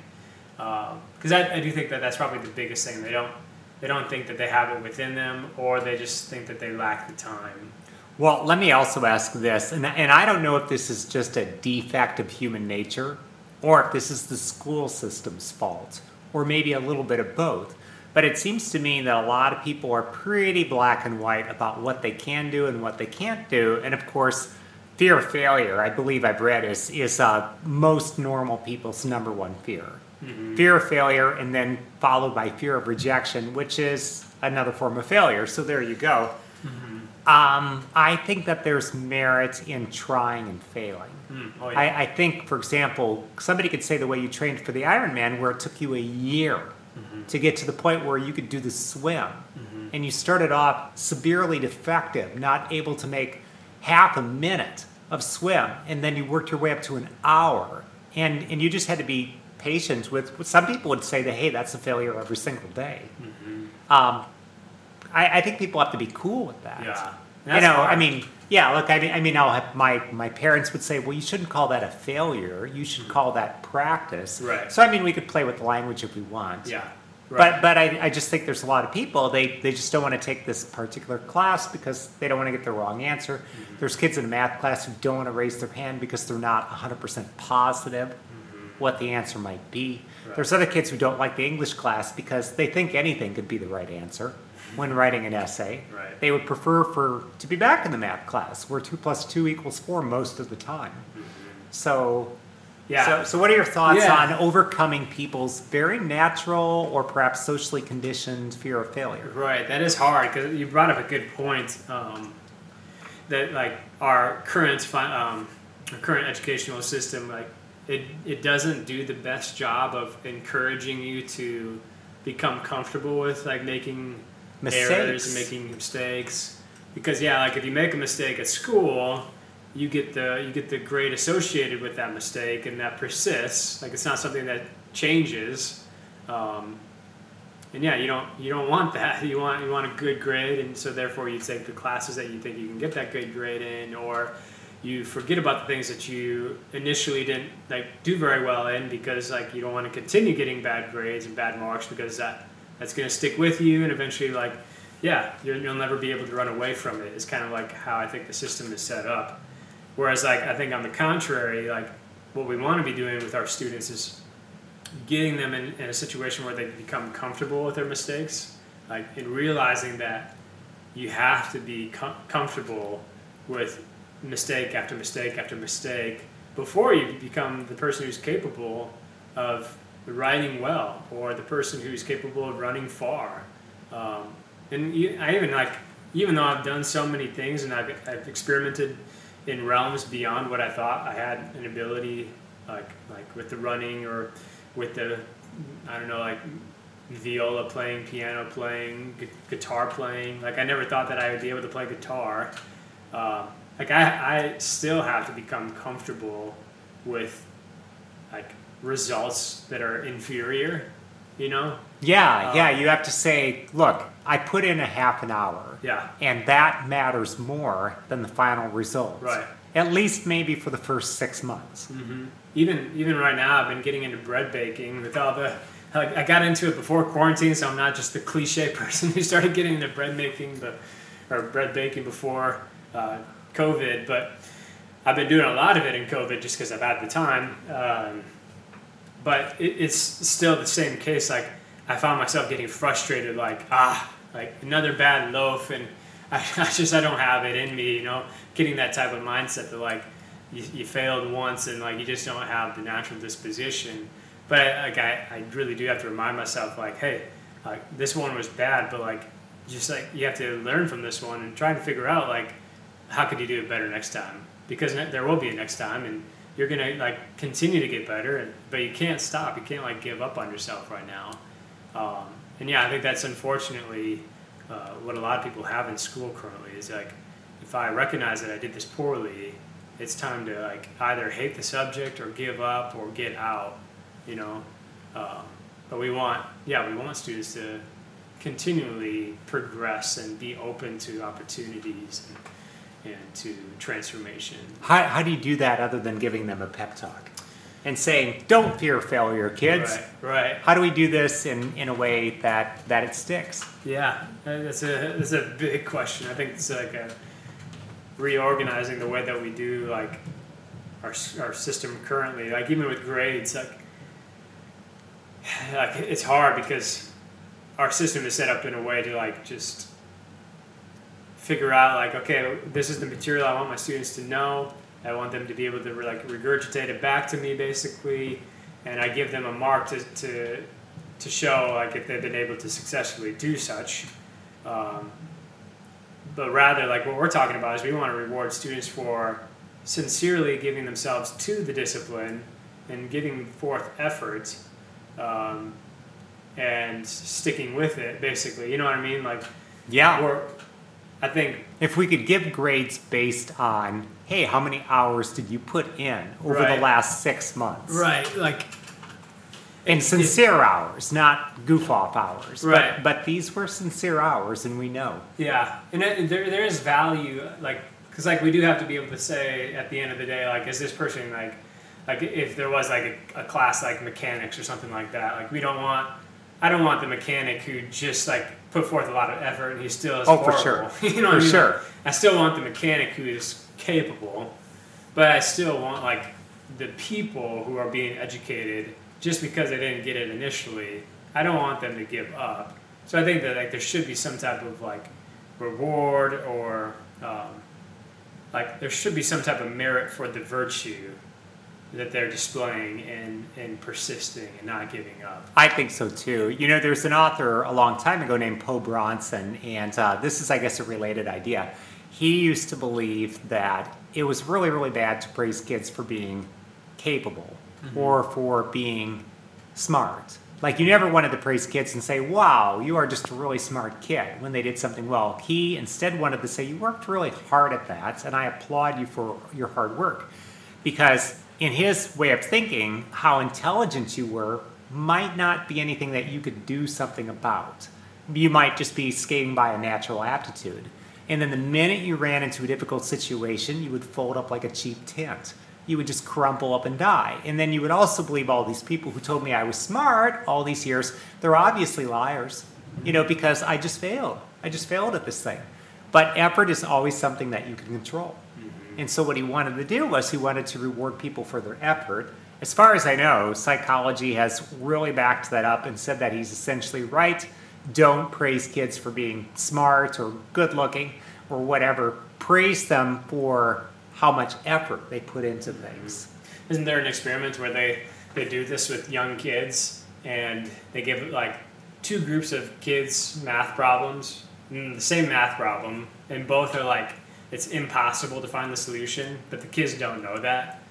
um, because I, I do think that that's probably the biggest thing they don't they don't think that they have it within them or they just think that they lack the time Well, let me also ask this, and, and I don't know if this is just a defect of human nature or if this is the school system's fault, or maybe a little bit of both. But it seems to me that a lot of people are pretty black and white about what they can do and what they can't do. And of course, fear of failure, I believe I've read, is, is uh, most normal people's number one fear. Fear of failure, and then followed by fear of rejection, which is another form of failure. So there you go. Um, I think that there's merit in trying and failing. Mm, oh yeah I, I think, for example, somebody could say the way you trained for the Ironman, where it took you a year to get to the point where you could do the swim, and you started off severely defective, not able to make half a minute of swim, and then you worked your way up to an hour, and and you just had to be patient with. Some people would say that, hey, that's a failure every single day. Um, I, I think people have to be cool with that yeah you know, hard. I mean, yeah. Look, I mean, I mean, I'll have my my parents would say, well, you shouldn't call that a failure. You should call that practice. Right. So I mean, we could play with the language if we want. yeah But right. but but I, I just think there's a lot of people they they just don't want to take this particular class because they don't want to get the wrong answer. Mm-hmm. There's kids in a math class who don't want to raise their hand because they're not 100% positive what the answer might be. Mm-hmm. Right. There's other kids who don't like the English class because they think anything could be the right answer when writing an essay. Right. They would prefer for to be back in the math class where two plus two equals four most of the time. So yeah so, so what are your thoughts Yeah. on overcoming people's very natural or perhaps socially conditioned fear of failure? Right, that is hard because you brought up a good point. Um, that like our current um, our current educational system, like it, it doesn't do the best job of encouraging you to become comfortable with like making errors and Mistakes. making mistakes. Because yeah, like if you make a mistake at school, you get the you get the grade associated with that mistake, and that persists. Like it's not something that changes. Um, and yeah, you don't you don't want that. <laughs> You want you want a good grade, and so therefore you take the classes that you think you can get that good grade in, or you forget about the things that you initially didn't like do very well in because like you don't want to continue getting bad grades and bad marks because that that's going to stick with you, and eventually like yeah, you're, you'll never be able to run away from it. It's kind of like how I think the system is set up. Whereas like I think on the contrary, like what we want to be doing with our students is getting them in, in a situation where they become comfortable with their mistakes, like in realizing that you have to be com- comfortable with mistake after mistake after mistake before you become the person who's capable of writing well or the person who's capable of running far. Um, and I even like, even though I've done so many things and I've, I've experimented in realms beyond what I thought I had an ability, like like with the running or with the, I don't know, like viola playing, piano playing, gu- guitar playing. Like I never thought that I would be able to play guitar. Um, like I, I still have to become comfortable with like results that are inferior. You know? Yeah, Uh, yeah, you have to say, look, I put in a half an hour. Yeah. And that matters more than the final result. Right. At least maybe for the first six months. even even right now I've been getting into bread baking with all the I got into it before quarantine so I'm not just the cliche <laughs> person who started getting into bread making but or bread baking before uh, COVID but I've been doing a lot of it in COVID just because I've had the time um, but it, it's still the same case like I found myself getting frustrated like ah like another bad loaf and <laughs> I, I just I don't have it in me you know? Getting that type of mindset that like you, you failed once and like you just don't have the natural disposition. But like I, I really do have to remind myself like hey like this one was bad but like just like you have to learn from this one and try to figure out like how could you do it better next time? Because there will be a next time and you're gonna like continue to get better and, but you can't stop. You can't like give up on yourself right now. Um, and yeah i think that's unfortunately uh, what a lot of people have in school currently is like if i recognize that i did this poorly it's time to like either hate the subject or give up or get out you know? Um, but we want yeah we want students to continually progress and be open to opportunities and, and to transformation. How, how do you do that other than giving them a pep talk and saying, don't fear failure, kids? Right, right. How do we do this in, in a way that, that it sticks? Yeah, uh, that's a, that's a big question. I think it's like a reorganizing the way that we do like our, our system currently. Like even with grades, like, <sighs> like it's hard because our system is set up in a way to like just figure out like okay this is the material i want my students to know. I want them to be able to like regurgitate it back to me basically. And i give them a mark to, to, to show like if they've been able to successfully do such. Um, but rather like what we're talking about is we want to reward students for sincerely giving themselves to the discipline and giving forth effort um, and sticking with it basically. You know what i mean? Like yeah i think if we could give grades based on hey how many hours did you put in over Right. the last six months right like and sincere hours not goof off hours Right. but, but these were sincere hours and we know Yeah, and it, there there is value, like because like we do have to be able to say at the end of the day, like is this person like like if there was like a, a class like mechanics or something like that, like we don't want. I don't want the mechanic who just like put forth a lot of effort and he still is Oh, for horrible. sure. <laughs> you know, For what I mean? sure. I still want the mechanic who is capable, but I still want like the people who are being educated just because they didn't get it initially. I don't want them to give up. So I think that like there should be some type of like reward or um, like there should be some type of merit for the virtue that they're displaying and, and persisting and not giving up. I think so too. You know, there's an author a long time ago named Po Bronson, and uh, this is, I guess, a related idea. He used to believe that it was really, really bad to praise kids for being capable or for being smart. Like, you never wanted to praise kids and say, wow, you are just a really smart kid when they did something well. He instead wanted to say, you worked really hard at that, and I applaud you for your hard work. Because in his way of thinking, how intelligent you were might not be anything that you could do something about. You might just be skating by a natural aptitude. And then the minute you ran into a difficult situation, you would fold up like a cheap tent. You would just crumple up and die. And then you would also believe all these people who told me I was smart all these years, they're obviously liars, you know, because I just failed. I just failed at this thing. But effort is always something that you can control. And so what he wanted to do was he wanted to reward people for their effort. As far as I know, psychology has really backed that up and said that he's essentially right. Don't praise kids for being smart or good looking or whatever. Praise them for how much effort they put into things. Isn't there an experiment where they, they do this with young kids and they give like two groups of kids math problems, mm, the same math problem, and both are like it's impossible to find the solution, but the kids don't know that.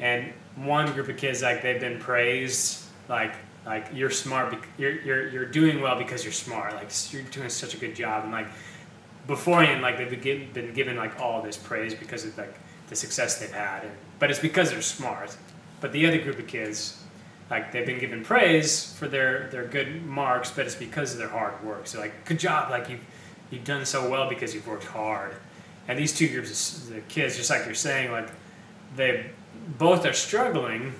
And one group of kids like they've been praised like like you're smart, you're you're you're doing well because you're smart, like you're doing such a good job, and like beforehand like they've been given, been given like all this praise because of like the success they've had. And, but it's because they're smart. But the other group of kids like they've been given praise for their their good marks but it's because of their hard work. So like good job like you've you've done so well because you've worked hard and these two groups of the kids just like you're saying like they both are struggling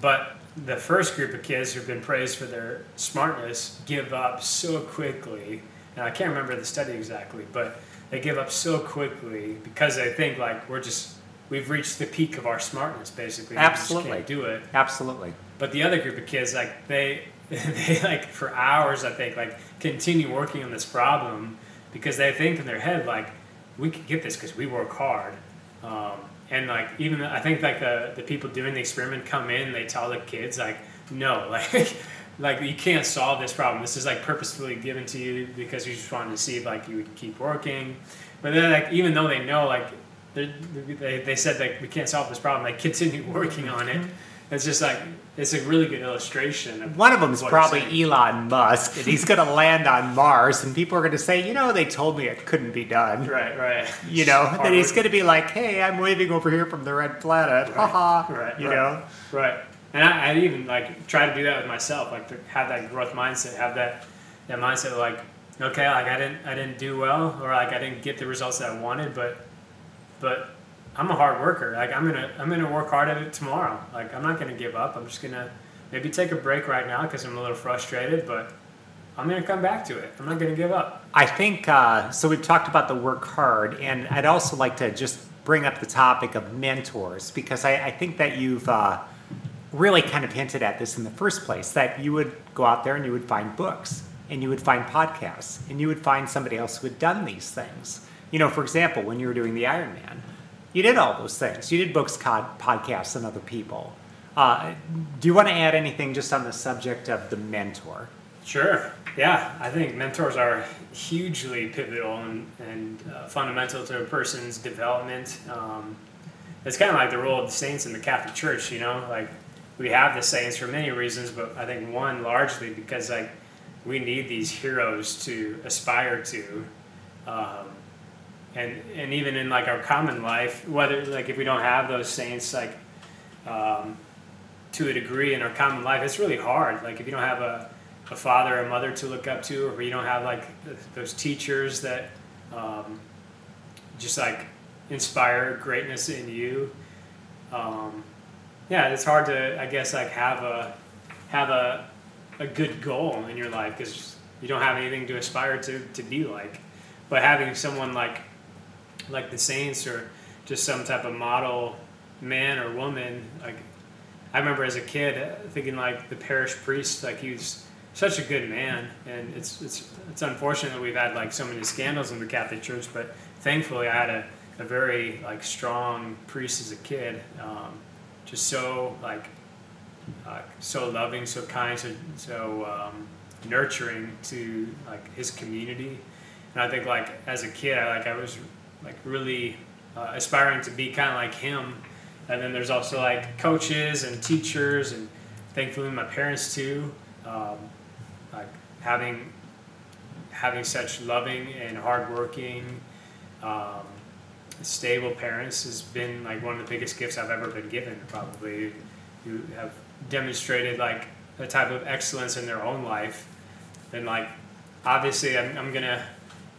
but the first group of kids who've been praised for their smartness give up so quickly. And I can't remember the study exactly, but they give up so quickly because they think like we're just we've reached the peak of our smartness basically. We just can't do it. Absolutely. But the other group of kids, like they, <laughs> they like for hours, I think, like continue working on this problem because they think in their head like we can get this because we work hard. Um, and like even the, I think like the the people doing the experiment come in, they tell the kids like no, <laughs> like like you can't solve this problem. This is like purposefully given to you because you just wanted to see if like you would keep working. But then like even though they know like they they said like we can't solve this problem, they <laughs> continue working on it. It's just like it's a really good illustration. Of One of them is probably. Elon Musk, and he's going to land on Mars, and people are going to say, you know, they told me it couldn't be done. right, right. You know, Hard then he's going to be like, hey, I'm waving over here from the red planet. Haha. right, You right. know? Right. And I, I even like try to do that with myself, like to have that growth mindset, have that that mindset of like, okay, like I didn't I didn't do well or like I didn't get the results that I wanted, but but I'm a hard worker. Like I'm gonna I'm gonna work hard at it tomorrow. Like I'm not gonna give up. I'm just gonna maybe take a break right now because I'm a little frustrated, but I'm gonna come back to it. I'm not gonna give up. I think uh, so. We've talked about the work hard, and I'd also like to just bring up the topic of mentors because I, I think that you've uh, really kind of hinted at this in the first place that you would go out there and you would find books and you would find podcasts and you would find somebody else who had done these things. You know, for example, when you were doing the Ironman, you did all those things. You did books, podcasts, and other people. Uh, do you want to add anything just on the subject of the mentor? Sure. Yeah, I think mentors are hugely pivotal and, and uh, fundamental to a person's development. Um, it's kind of like the role of the saints in the Catholic Church, you know? Like, we have the saints for many reasons, but I think one largely because, like, we need these heroes to aspire to. Um, and, and even in like our common life, whether like if we don't have those saints, like um, to a degree in our common life, it's really hard. Like if you don't have a, a father or mother to look up to, or you don't have like those teachers that um, just like inspire greatness in you. Um, yeah, it's hard to I guess like have a have a a good goal in your life because you don't have anything to aspire to to be like. But having someone like like the Saints or just some type of model man or woman like I remember as a kid uh, thinking like the parish priest, like he was such a good man, and it's it's it's unfortunate that we've had like so many scandals in the Catholic Church, but thankfully I had a, a very like strong priest as a kid, um, just so like uh, so loving, so kind, so so um, nurturing to like his community, and I think like as a kid, I like I was like really uh, aspiring to be kind of like him. And then there's also like coaches and teachers, and thankfully my parents too. Um, like having having such loving and hardworking, um, stable parents has been like one of the biggest gifts I've ever been given. Probably, who have demonstrated like a type of excellence in their own life, and like obviously I'm, I'm gonna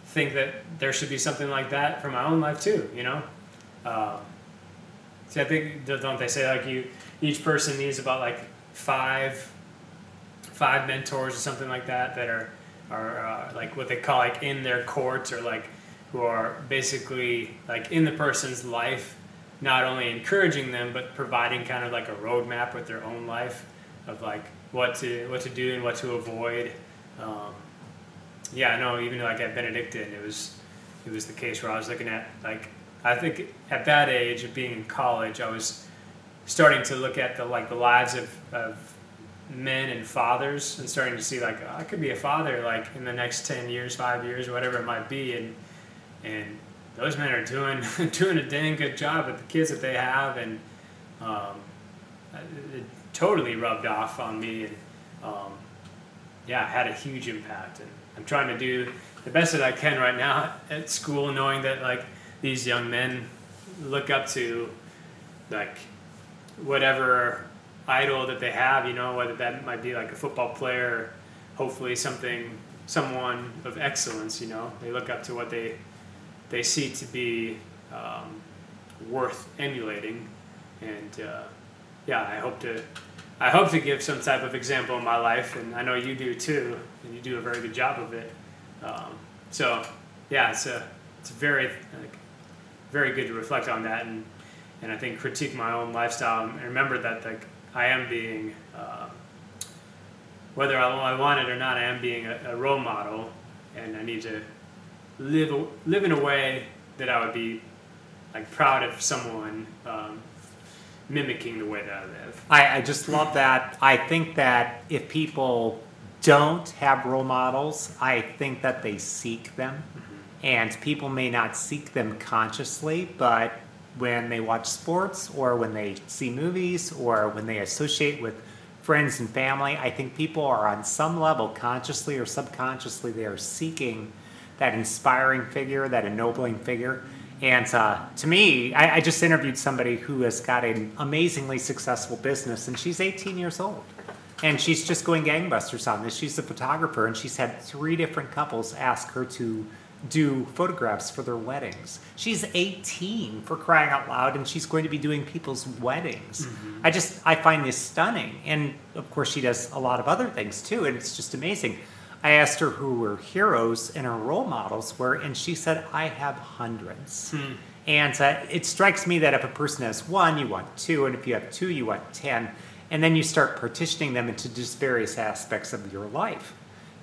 think that there should be something like that for my own life too. You know. Um, See, I think don't they say like you each person needs about like five five mentors or something like that that are are uh, like what they call like in their courts or like who are basically like in the person's life, not only encouraging them but providing kind of like a roadmap with their own life of like what to what to do and what to avoid. Um, yeah, know. Even like at Benedictine, it was it was the case where I was looking at like I think at that age of being in college, I was starting to look at the like the lives of, of men and fathers and starting to see like oh, I could be a father like in the next ten years, five years, whatever it might be, and and those men are doing <laughs> doing a dang good job with the kids that they have, and um, it, it totally rubbed off on me, and um, yeah, had a huge impact, and I'm trying to do the best that I can right now at school, knowing that like these young men look up to like whatever idol that they have, you know, whether that might be like a football player, hopefully something, someone of excellence, you know, they look up to what they they see to be um, worth emulating, and uh, yeah, I hope to. I hope to give some type of example in my life, and I know you do too, and you do a very good job of it. Um, so, yeah, it's a it's very like, very good to reflect on that and and I think critique my own lifestyle and remember that like I am being uh, whether I, want it or not I am being a, a role model and I need to live live in a way that I would be like proud of someone um, mimicking the way that I live. I, I just love that. I think that if people don't have role models, I think that they seek them. And people may not seek them consciously, but when they watch sports or when they see movies or when they associate with friends and family, I think people are on some level, consciously or subconsciously, they are seeking that inspiring figure, that ennobling figure. And uh, to me, I, I just interviewed somebody who has got an amazingly successful business, and she's 18 years old. And she's just going gangbusters on this. She's a photographer, and she's had three different couples ask her to do photographs for their weddings. She's 18 for crying out loud, and she's going to be doing people's weddings. Mm-hmm. I just, I find this stunning. And of course, she does a lot of other things too, and it's just amazing. I asked her who her heroes and her role models were, and she said, I have hundreds. Hmm. And uh, it strikes me that if a person has one, you want two, and if you have two, you want 10. And then you start partitioning them into just various aspects of your life.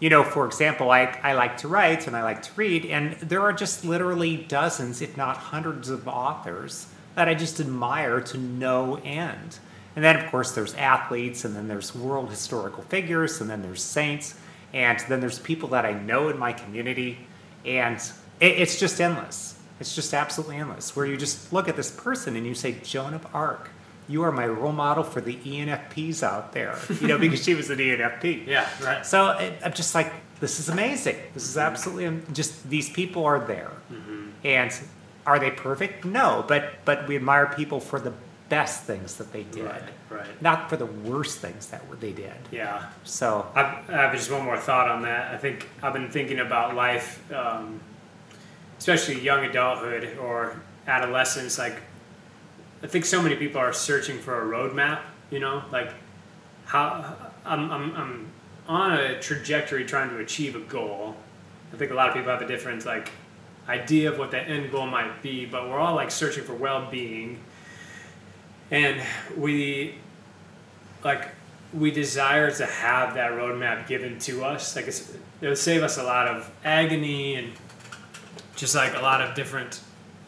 You know, for example, I, I like to write and I like to read, and there are just literally dozens, if not hundreds, of authors that I just admire to no end. And then, of course, there's athletes, and then there's world historical figures, and then there's saints. And then there's people that I know in my community, and it, it's just endless. It's just absolutely endless. Where you just look at this person and you say, Joan of Arc, you are my role model for the ENFPs out there, you know, because she was an ENFP. <laughs> Yeah, right. So it, I'm just like, this is amazing. This is absolutely just these people are there, mm-hmm. and are they perfect? No, but but we admire people for the best things that they did, right, right. not for the worst things that they did. Yeah. So I've, I have just one more thought on that. I think I've been thinking about life, um, especially young adulthood or adolescence. Like, I think so many people are searching for a roadmap. You know, like how I'm, I'm, I'm on a trajectory trying to achieve a goal. I think a lot of people have a different like idea of what that end goal might be, but we're all like searching for well-being and we like we desire to have that roadmap given to us like it would save us a lot of agony and just like a lot of different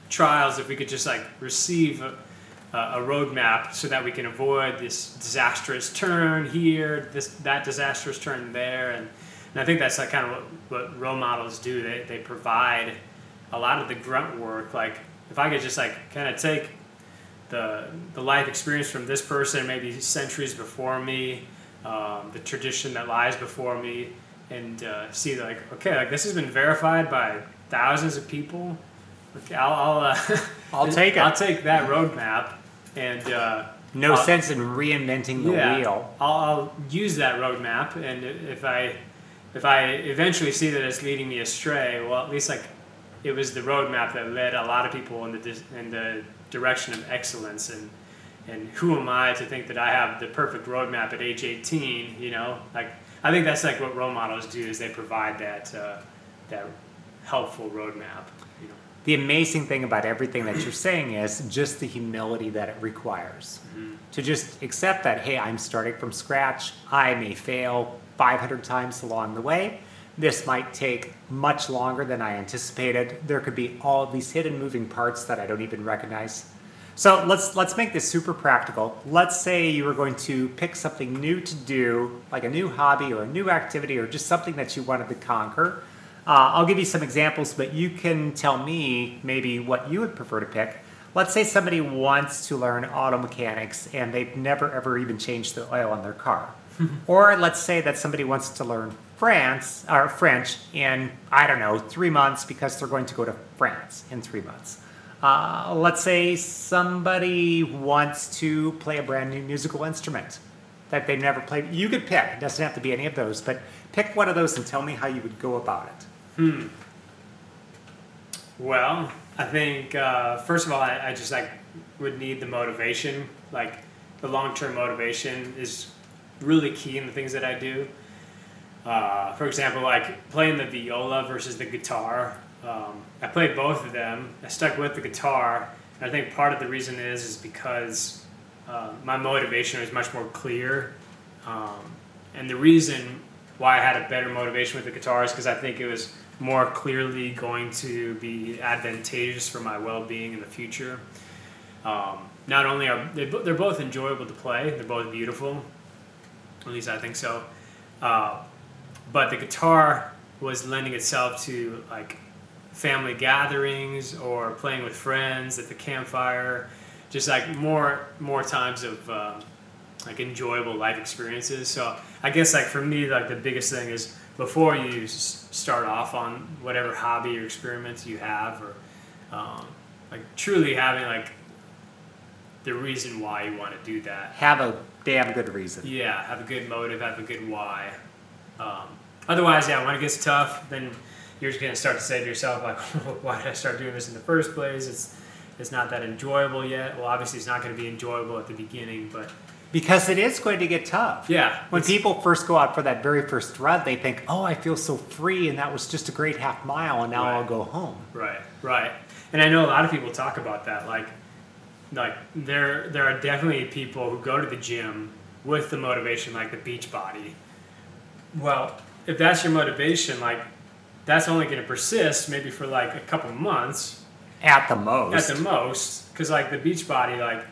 trials if we could just like receive a, a roadmap so that we can avoid this disastrous turn here this that disastrous turn there and, and i think that's like kind of what, what role models do they, they provide a lot of the grunt work like if i could just like kind of take the the life experience from this person, maybe centuries before me, um, the tradition that lies before me, and uh, see like okay, like this has been verified by thousands of people. Okay, I'll I'll, uh, <laughs> I'll take it. I'll take that roadmap and. Uh, no I'll, sense in reinventing the yeah, wheel. I'll, I'll use that roadmap, and if I if I eventually see that it's leading me astray, well, at least like it was the roadmap that led a lot of people in the in the direction of excellence and and who am I to think that I have the perfect roadmap at age 18 you know like I think that's like what role models do is they provide that uh, that helpful roadmap the amazing thing about everything that you're saying is just the humility that it requires mm-hmm. to just accept that hey I'm starting from scratch I may fail 500 times along the way this might take much longer than I anticipated. There could be all these hidden moving parts that I don't even recognize. So let's let's make this super practical. Let's say you were going to pick something new to do, like a new hobby or a new activity or just something that you wanted to conquer. Uh, I'll give you some examples, but you can tell me maybe what you would prefer to pick. Let's say somebody wants to learn auto mechanics and they've never ever even changed the oil on their car. <laughs> or let's say that somebody wants to learn France or French in I don't know three months because they're going to go to France in three months. Uh, let's say somebody wants to play a brand new musical instrument that they've never played. You could pick. It doesn't have to be any of those, but pick one of those and tell me how you would go about it. Hmm. Well, I think uh, first of all, I, I just like would need the motivation. Like the long term motivation is really key in the things that I do. Uh, for example, like playing the viola versus the guitar. Um, I played both of them. I stuck with the guitar, and I think part of the reason is is because uh, my motivation was much more clear, um, and the reason why I had a better motivation with the guitar is because I think it was more clearly going to be advantageous for my well-being in the future. Um, not only are they, they're both enjoyable to play, they're both beautiful. At least I think so. Uh, but the guitar was lending itself to like family gatherings or playing with friends at the campfire, just like more more times of um, like enjoyable life experiences. So I guess like for me, like the biggest thing is before you s- start off on whatever hobby or experiments you have, or um, like truly having like the reason why you want to do that. Have a damn good reason. Yeah, have a good motive, have a good why. Um, otherwise, yeah, when it gets tough, then you're just gonna start to say to yourself like, <laughs> "Why did I start doing this in the first place?" It's it's not that enjoyable yet. Well, obviously, it's not going to be enjoyable at the beginning, but Because it is going to get tough. yeah, When people first go out for that very first run, they think, oh, I feel so free, and that was just a great half mile, and now Right. I'll go home. Right, right. And I know a lot of people talk about that. Like, like there there are definitely people who go to the gym with the motivation, like the beach body. Well, if that's your motivation, like that's only going to persist maybe for like a couple months At the most. at the most, because like the beach body, like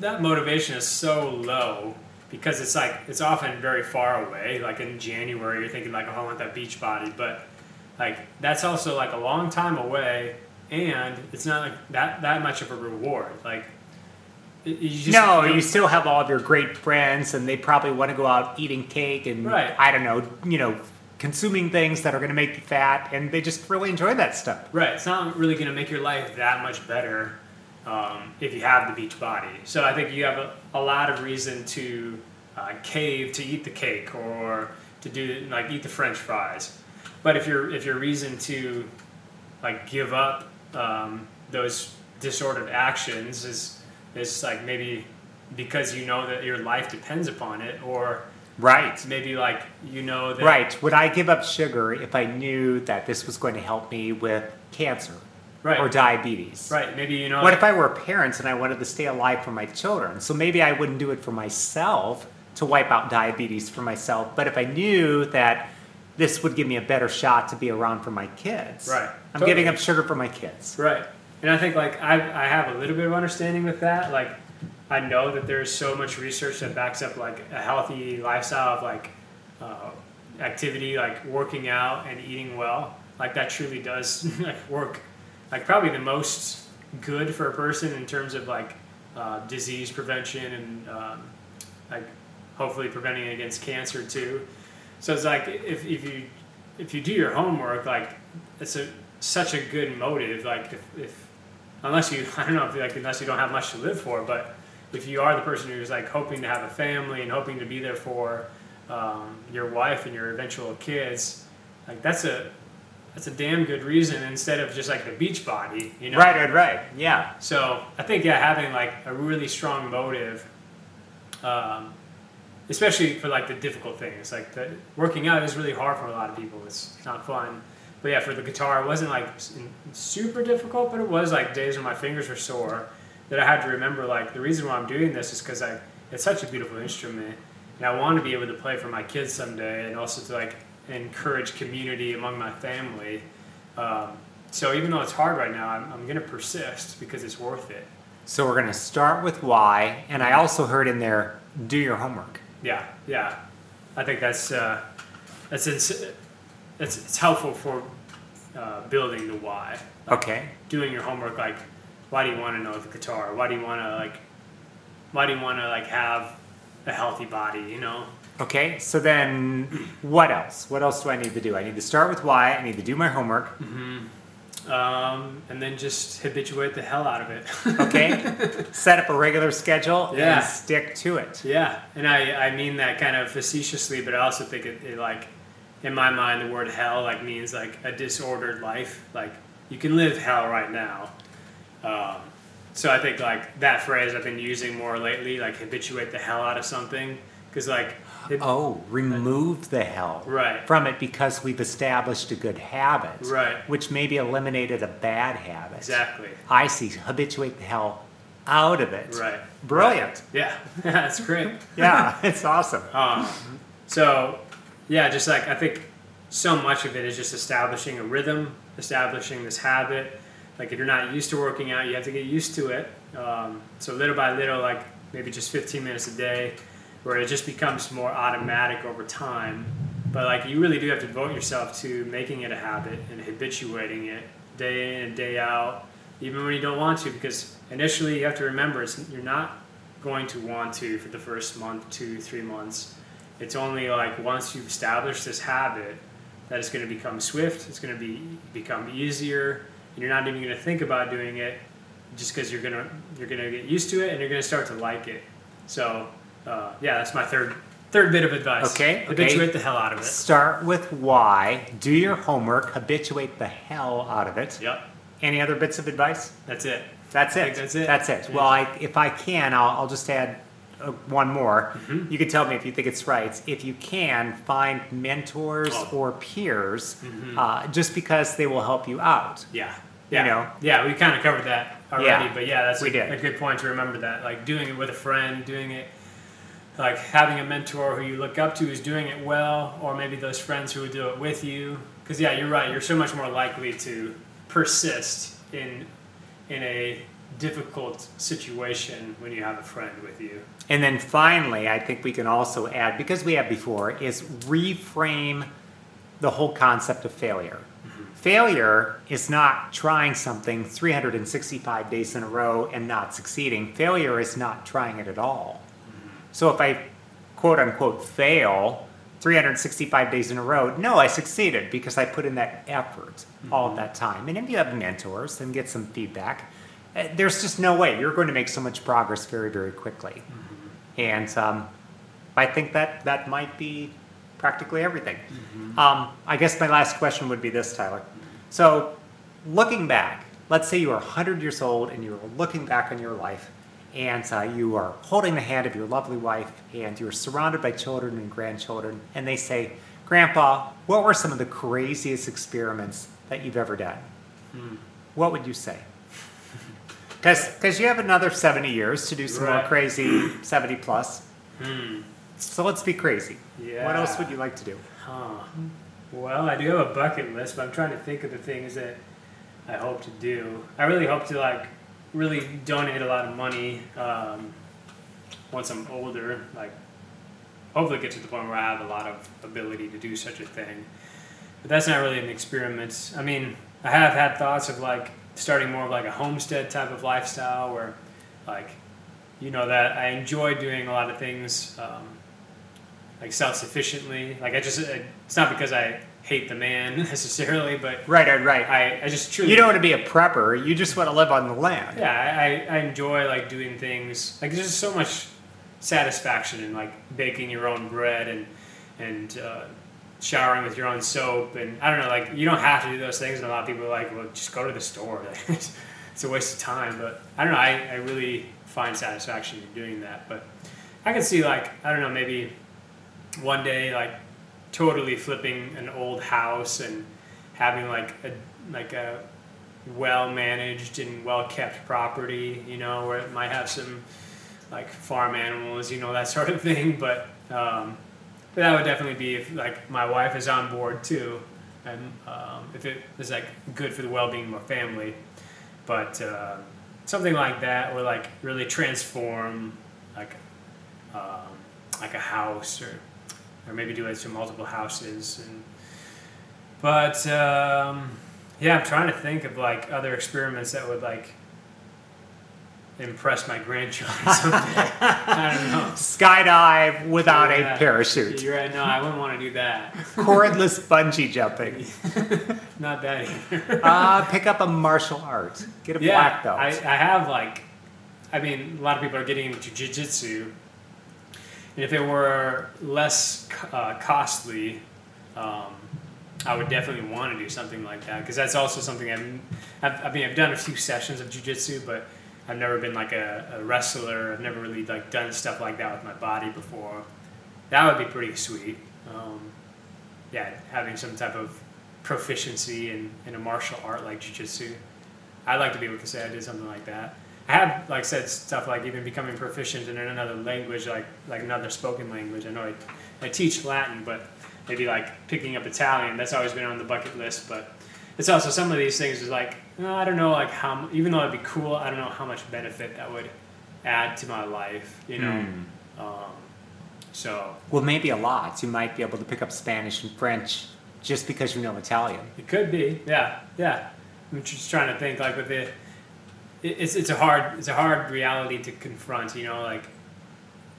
that motivation is so low because it's like it's often very far away. Like in January, you're thinking like, oh, I want that beach body, but like that's also like a long time away, and it's not like that that much of a reward. Like you just no, don't- you still have all of your great friends, and they probably want to go out eating cake and Right. I don't know, you know, consuming things that are going to make you fat, and they just really enjoy that stuff. Right. It's not really going to make your life that much better um, if you have the beach body. So I think you have a, a lot of reason to uh, cave to eat the cake or to do like eat the French fries. But if your if your reason to like give up um, those disordered actions is is like maybe because you know that your life depends upon it, or Right. maybe like you know that Right. Would I give up sugar if I knew that this was going to help me with cancer right or diabetes? right maybe you know What if I were parents and I wanted to stay alive for my children? So maybe I wouldn't do it for myself to wipe out diabetes for myself, but if I knew that this would give me a better shot to be around for my kids, Right. I'm Totally. giving up sugar for my kids. Right. And I think like I, I have a little bit of understanding with that. Like I know that there's so much research that backs up like a healthy lifestyle of like uh, activity, like working out and eating well. Like that truly does <laughs> like work. Like probably the most good for a person in terms of like uh, disease prevention and um, like hopefully preventing against cancer too. So it's like if, if you if you do your homework, like it's a such a good motive. Like if, if unless you <laughs> I don't know if like unless you don't have much to live for, but if you are the person who's like hoping to have a family and hoping to be there for um, your wife and your eventual kids, like that's a that's a damn good reason instead of just like the beach body, you know? Right, right, right. Yeah. So I think yeah, having like a really strong motive, um, especially for like the difficult things, like the working out is really hard for a lot of people. It's not fun. But yeah, for the guitar, it wasn't like super difficult, but it was like days when my fingers were sore that I had to remember like the reason why I'm doing this is because I it's such a beautiful instrument, and I want to be able to play for my kids someday, and also to like encourage community among my family. Um, so even though it's hard right now, I'm, I'm going to persist because it's worth it. So we're going to start with why, and I also heard in there, do your homework. Yeah, yeah. I think that's uh, that's it's, it's it's helpful for uh, building the why. Okay. Doing your homework, like why do you want to know the guitar? Why do you want to like why do you want to like have a healthy body? You know. Okay, so then what else? What else do I need to do? I need to start with why, I need to do my homework. Um, and then just habituate the hell out of it. <laughs> Okay? Set up a regular schedule Yeah. and stick to it. Yeah, and I, I mean that kind of facetiously, but I also think it, it like, in my mind, the word hell like means like a disordered life. Like you can live hell right now. Um, so I think like that phrase I've been using more lately, like habituate the hell out of something, because like, it, Oh, remove the hell right, from it because we've established a good habit, right, which maybe eliminated a bad habit. exactly, I see. Habituate the hell out of it. right, Brilliant. yeah, <laughs> that's great. Yeah, <laughs> it's awesome. Um, so, yeah, just like I think so much of it is just establishing a rhythm, establishing this habit. Like if you're not used to working out, you have to get used to it. Um, so little by little, like maybe just 15 minutes a day, where it just becomes more automatic over time. But like you really do have to devote yourself to making it a habit and habituating it day in and day out, even when you don't want to, because initially you have to remember you're not going to want to for the first month, two, three months. It's only like once you've established this habit that it's going to become swift, it's going to be become easier, and you're not even going to think about doing it just because you're gonna you're gonna get used to it and you're gonna start to like it. So uh, yeah, that's my third third bit of advice. Okay, habituate okay. the hell out of it. Start with why. Do your homework. Habituate the hell out of it. Yep, Any other bits of advice? that's it. That's it. that's it. That's it. Yeah. Well, I, if I can, I'll, I'll just add uh, one more. Mhm. You can tell me if you think it's right. If you can, find mentors Oh. or peers, Mhm. uh, just because they will help you out. Yeah, You know. yeah. We kind of covered that already, Yeah, but yeah, that's we a, did. a good point to remember that. Like doing it with a friend, doing it like having a mentor who you look up to who's doing it well, or maybe those friends who would do it with you. Because yeah, you're right. You're so much more likely to persist in in a difficult situation when you have a friend with you. And then finally, I think we can also add, because we have before, is reframe the whole concept of failure. Mm-hmm. Failure is not trying something 365 days in a row and not succeeding. Failure is not trying it at all. So if I quote unquote fail 365 days in a row, no, I succeeded because I put in that effort all of that time. And if you have mentors and get some feedback, uh, there's just no way you're going to make so much progress very, very quickly. And um, I think that that might be practically everything. Um, I guess my last question would be this, Tyler. So, looking back, let's say you are 100 years old and you're looking back on your life and uh, you are holding the hand of your lovely wife and you're surrounded by children and grandchildren, and they say, Grandpa, what were some of the craziest experiments that you've ever done? What would you say? <laughs> Because you have another 70 years to do some more crazy <clears throat> 70 plus. Hmm. So let's be crazy. What else would you like to do? Huh. Well, I do have a bucket list, but I'm trying to think of the things that I hope to do. I really hope to like really donate a lot of money um, once I'm older. Like, hopefully, get to the point where I have a lot of ability to do such a thing. But that's not really an experiment. I mean, I have had thoughts of like starting more of like a homestead type of lifestyle where, like, you know, that I enjoy doing a lot of things. Um, like self-sufficiently. Like I just, it's not because I hate the man <laughs> necessarily, but Right, right, right. I, I just truly. You don't want to be a prepper. You just want to live on the land. Yeah, I, I enjoy like doing things. Like there's so much satisfaction in like baking your own bread and and uh, showering with your own soap and I don't know. Like you don't have to do those things, and a lot of people are like, well, just go to the store. <laughs> it's a waste of time. But I don't know. I, I really find satisfaction in doing that. But I can see like I don't know maybe one day like totally flipping an old house and having like a like a well managed and well kept property, you know, where it might have some like farm animals, you know, that <laughs> sort of thing. But um, that would definitely be if like my wife is on board too, and um, if it is like good for the well being of my family. But uh, something like that, or like really transform like um, like a house or or maybe do it to multiple houses and but um, yeah i'm trying to think of like other experiments that would like impress my grandchildren <laughs> someday i don't know Skydive without Yeah. a parachute. you're right no i wouldn't want to do that Cordless bungee jumping. <laughs> not that either Uh, pick up a martial art. Get a yeah black belt. I, I have like i mean a lot of people are getting into jiu-jitsu and if it were less uh, costly um, I would definitely want to do something like that because that's also something I'm, I've, I mean I've done a few sessions of jujitsu, but I've never been like a, a wrestler. I've never really like done stuff like that with my body before. That would be pretty sweet. Um, yeah, having some type of proficiency in, in a martial art like jujitsu. I'd like to be able to say I did something like that. I have like said stuff like even becoming proficient in another language, like like another spoken language. I know I, I teach Latin, but maybe like picking up Italian. That's always been on the bucket list. But it's also some of these things is like no, I don't know, like how, even though it'd be cool, I don't know how much benefit that would add to my life, you know? Hmm. Um, so Well, maybe a lot. You might be able to pick up Spanish and French just because you know Italian. it could be, yeah, yeah. I'm just trying to think, like with the, it's it's a hard it's a hard reality to confront, you know, like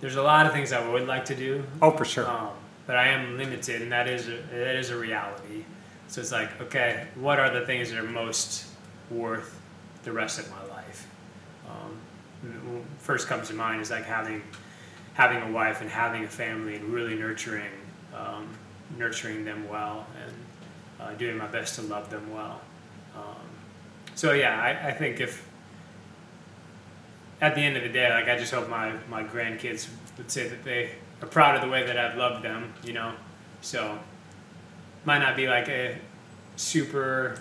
there's a lot of things I would like to do, Oh, for sure. um, but I am limited, and that is a, that is a reality. So it's like, okay, what are the things that are most worth the rest of my life? Um, first comes to mind is like having having a wife and having a family and really nurturing um, nurturing them well and uh, doing my best to love them well. Um, so yeah, I, I think if at the end of the day, like I just hope my my grandkids would say that they are proud of the way that I've loved them, you know. So might not be like a super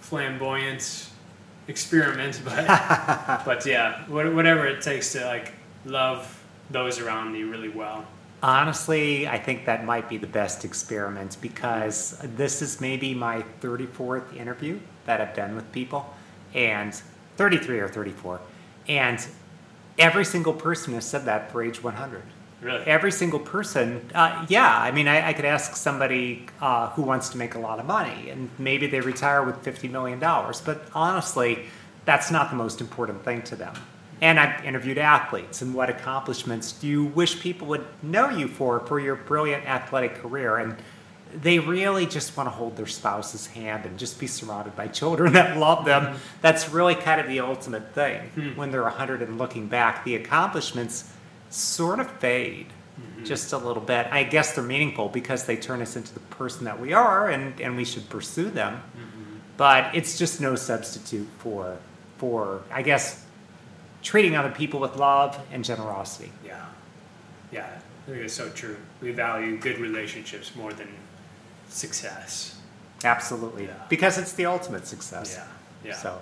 flamboyant experiment, <laughs> but <laughs> but yeah, whatever it takes to like love those around me really well. Honestly, I think that might be the best experiment because this is maybe my 34th interview that I've done with people, and 33 or 34. And every single person has said that for age 100. Really. Every single person, uh, yeah. I mean, I, I could ask somebody uh, who wants to make a lot of money, and maybe they retire with $50 million. But honestly, that's not the most important thing to them. And I've interviewed athletes, and what accomplishments do you wish people would know you for for your brilliant athletic career? And they really just want to hold their spouse's hand and just be surrounded by children <laughs> that love them. Mm-hmm. That's really kind of the ultimate thing. Hmm. When they're 100 and looking back, the accomplishments sort of fade mm-hmm. just a little bit. I guess they're meaningful because they turn us into the person that we are, and, and we should pursue them. Mm-hmm. But it's just no substitute for, for I guess, treating other people with love and generosity. Yeah. Yeah. I think it's so true. We value good relationships more than success. Absolutely. Yeah. Because it's the ultimate success. Yeah. Yeah. So,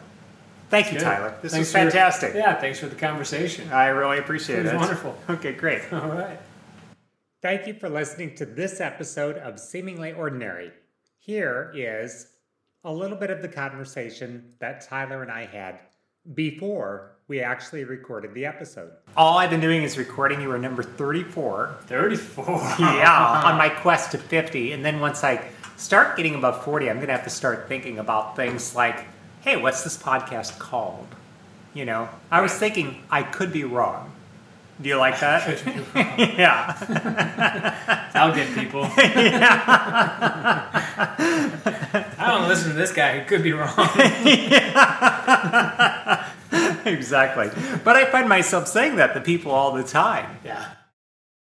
thank you, Good. Tyler. This Thanks was for- fantastic. yeah. Thanks for the conversation. I really appreciate It was it. wonderful. Okay, great. <laughs> All right. Thank you for listening to this episode of Seemingly Ordinary. Here is a little bit of the conversation that Tyler and I had before we actually recorded the episode. All I've been doing is recording. You were number 34. 34. <laughs> yeah, on my <laughs> quest to 50. And then once I start getting above 40, I'm going to have to start thinking about things like, hey, what's this podcast called? You know, I was thinking I could be wrong. Do you like that? <laughs> yeah. I'll get people. I don't listen to this guy. He could be wrong. <laughs> exactly. But I find myself saying that to people all the time. Yeah.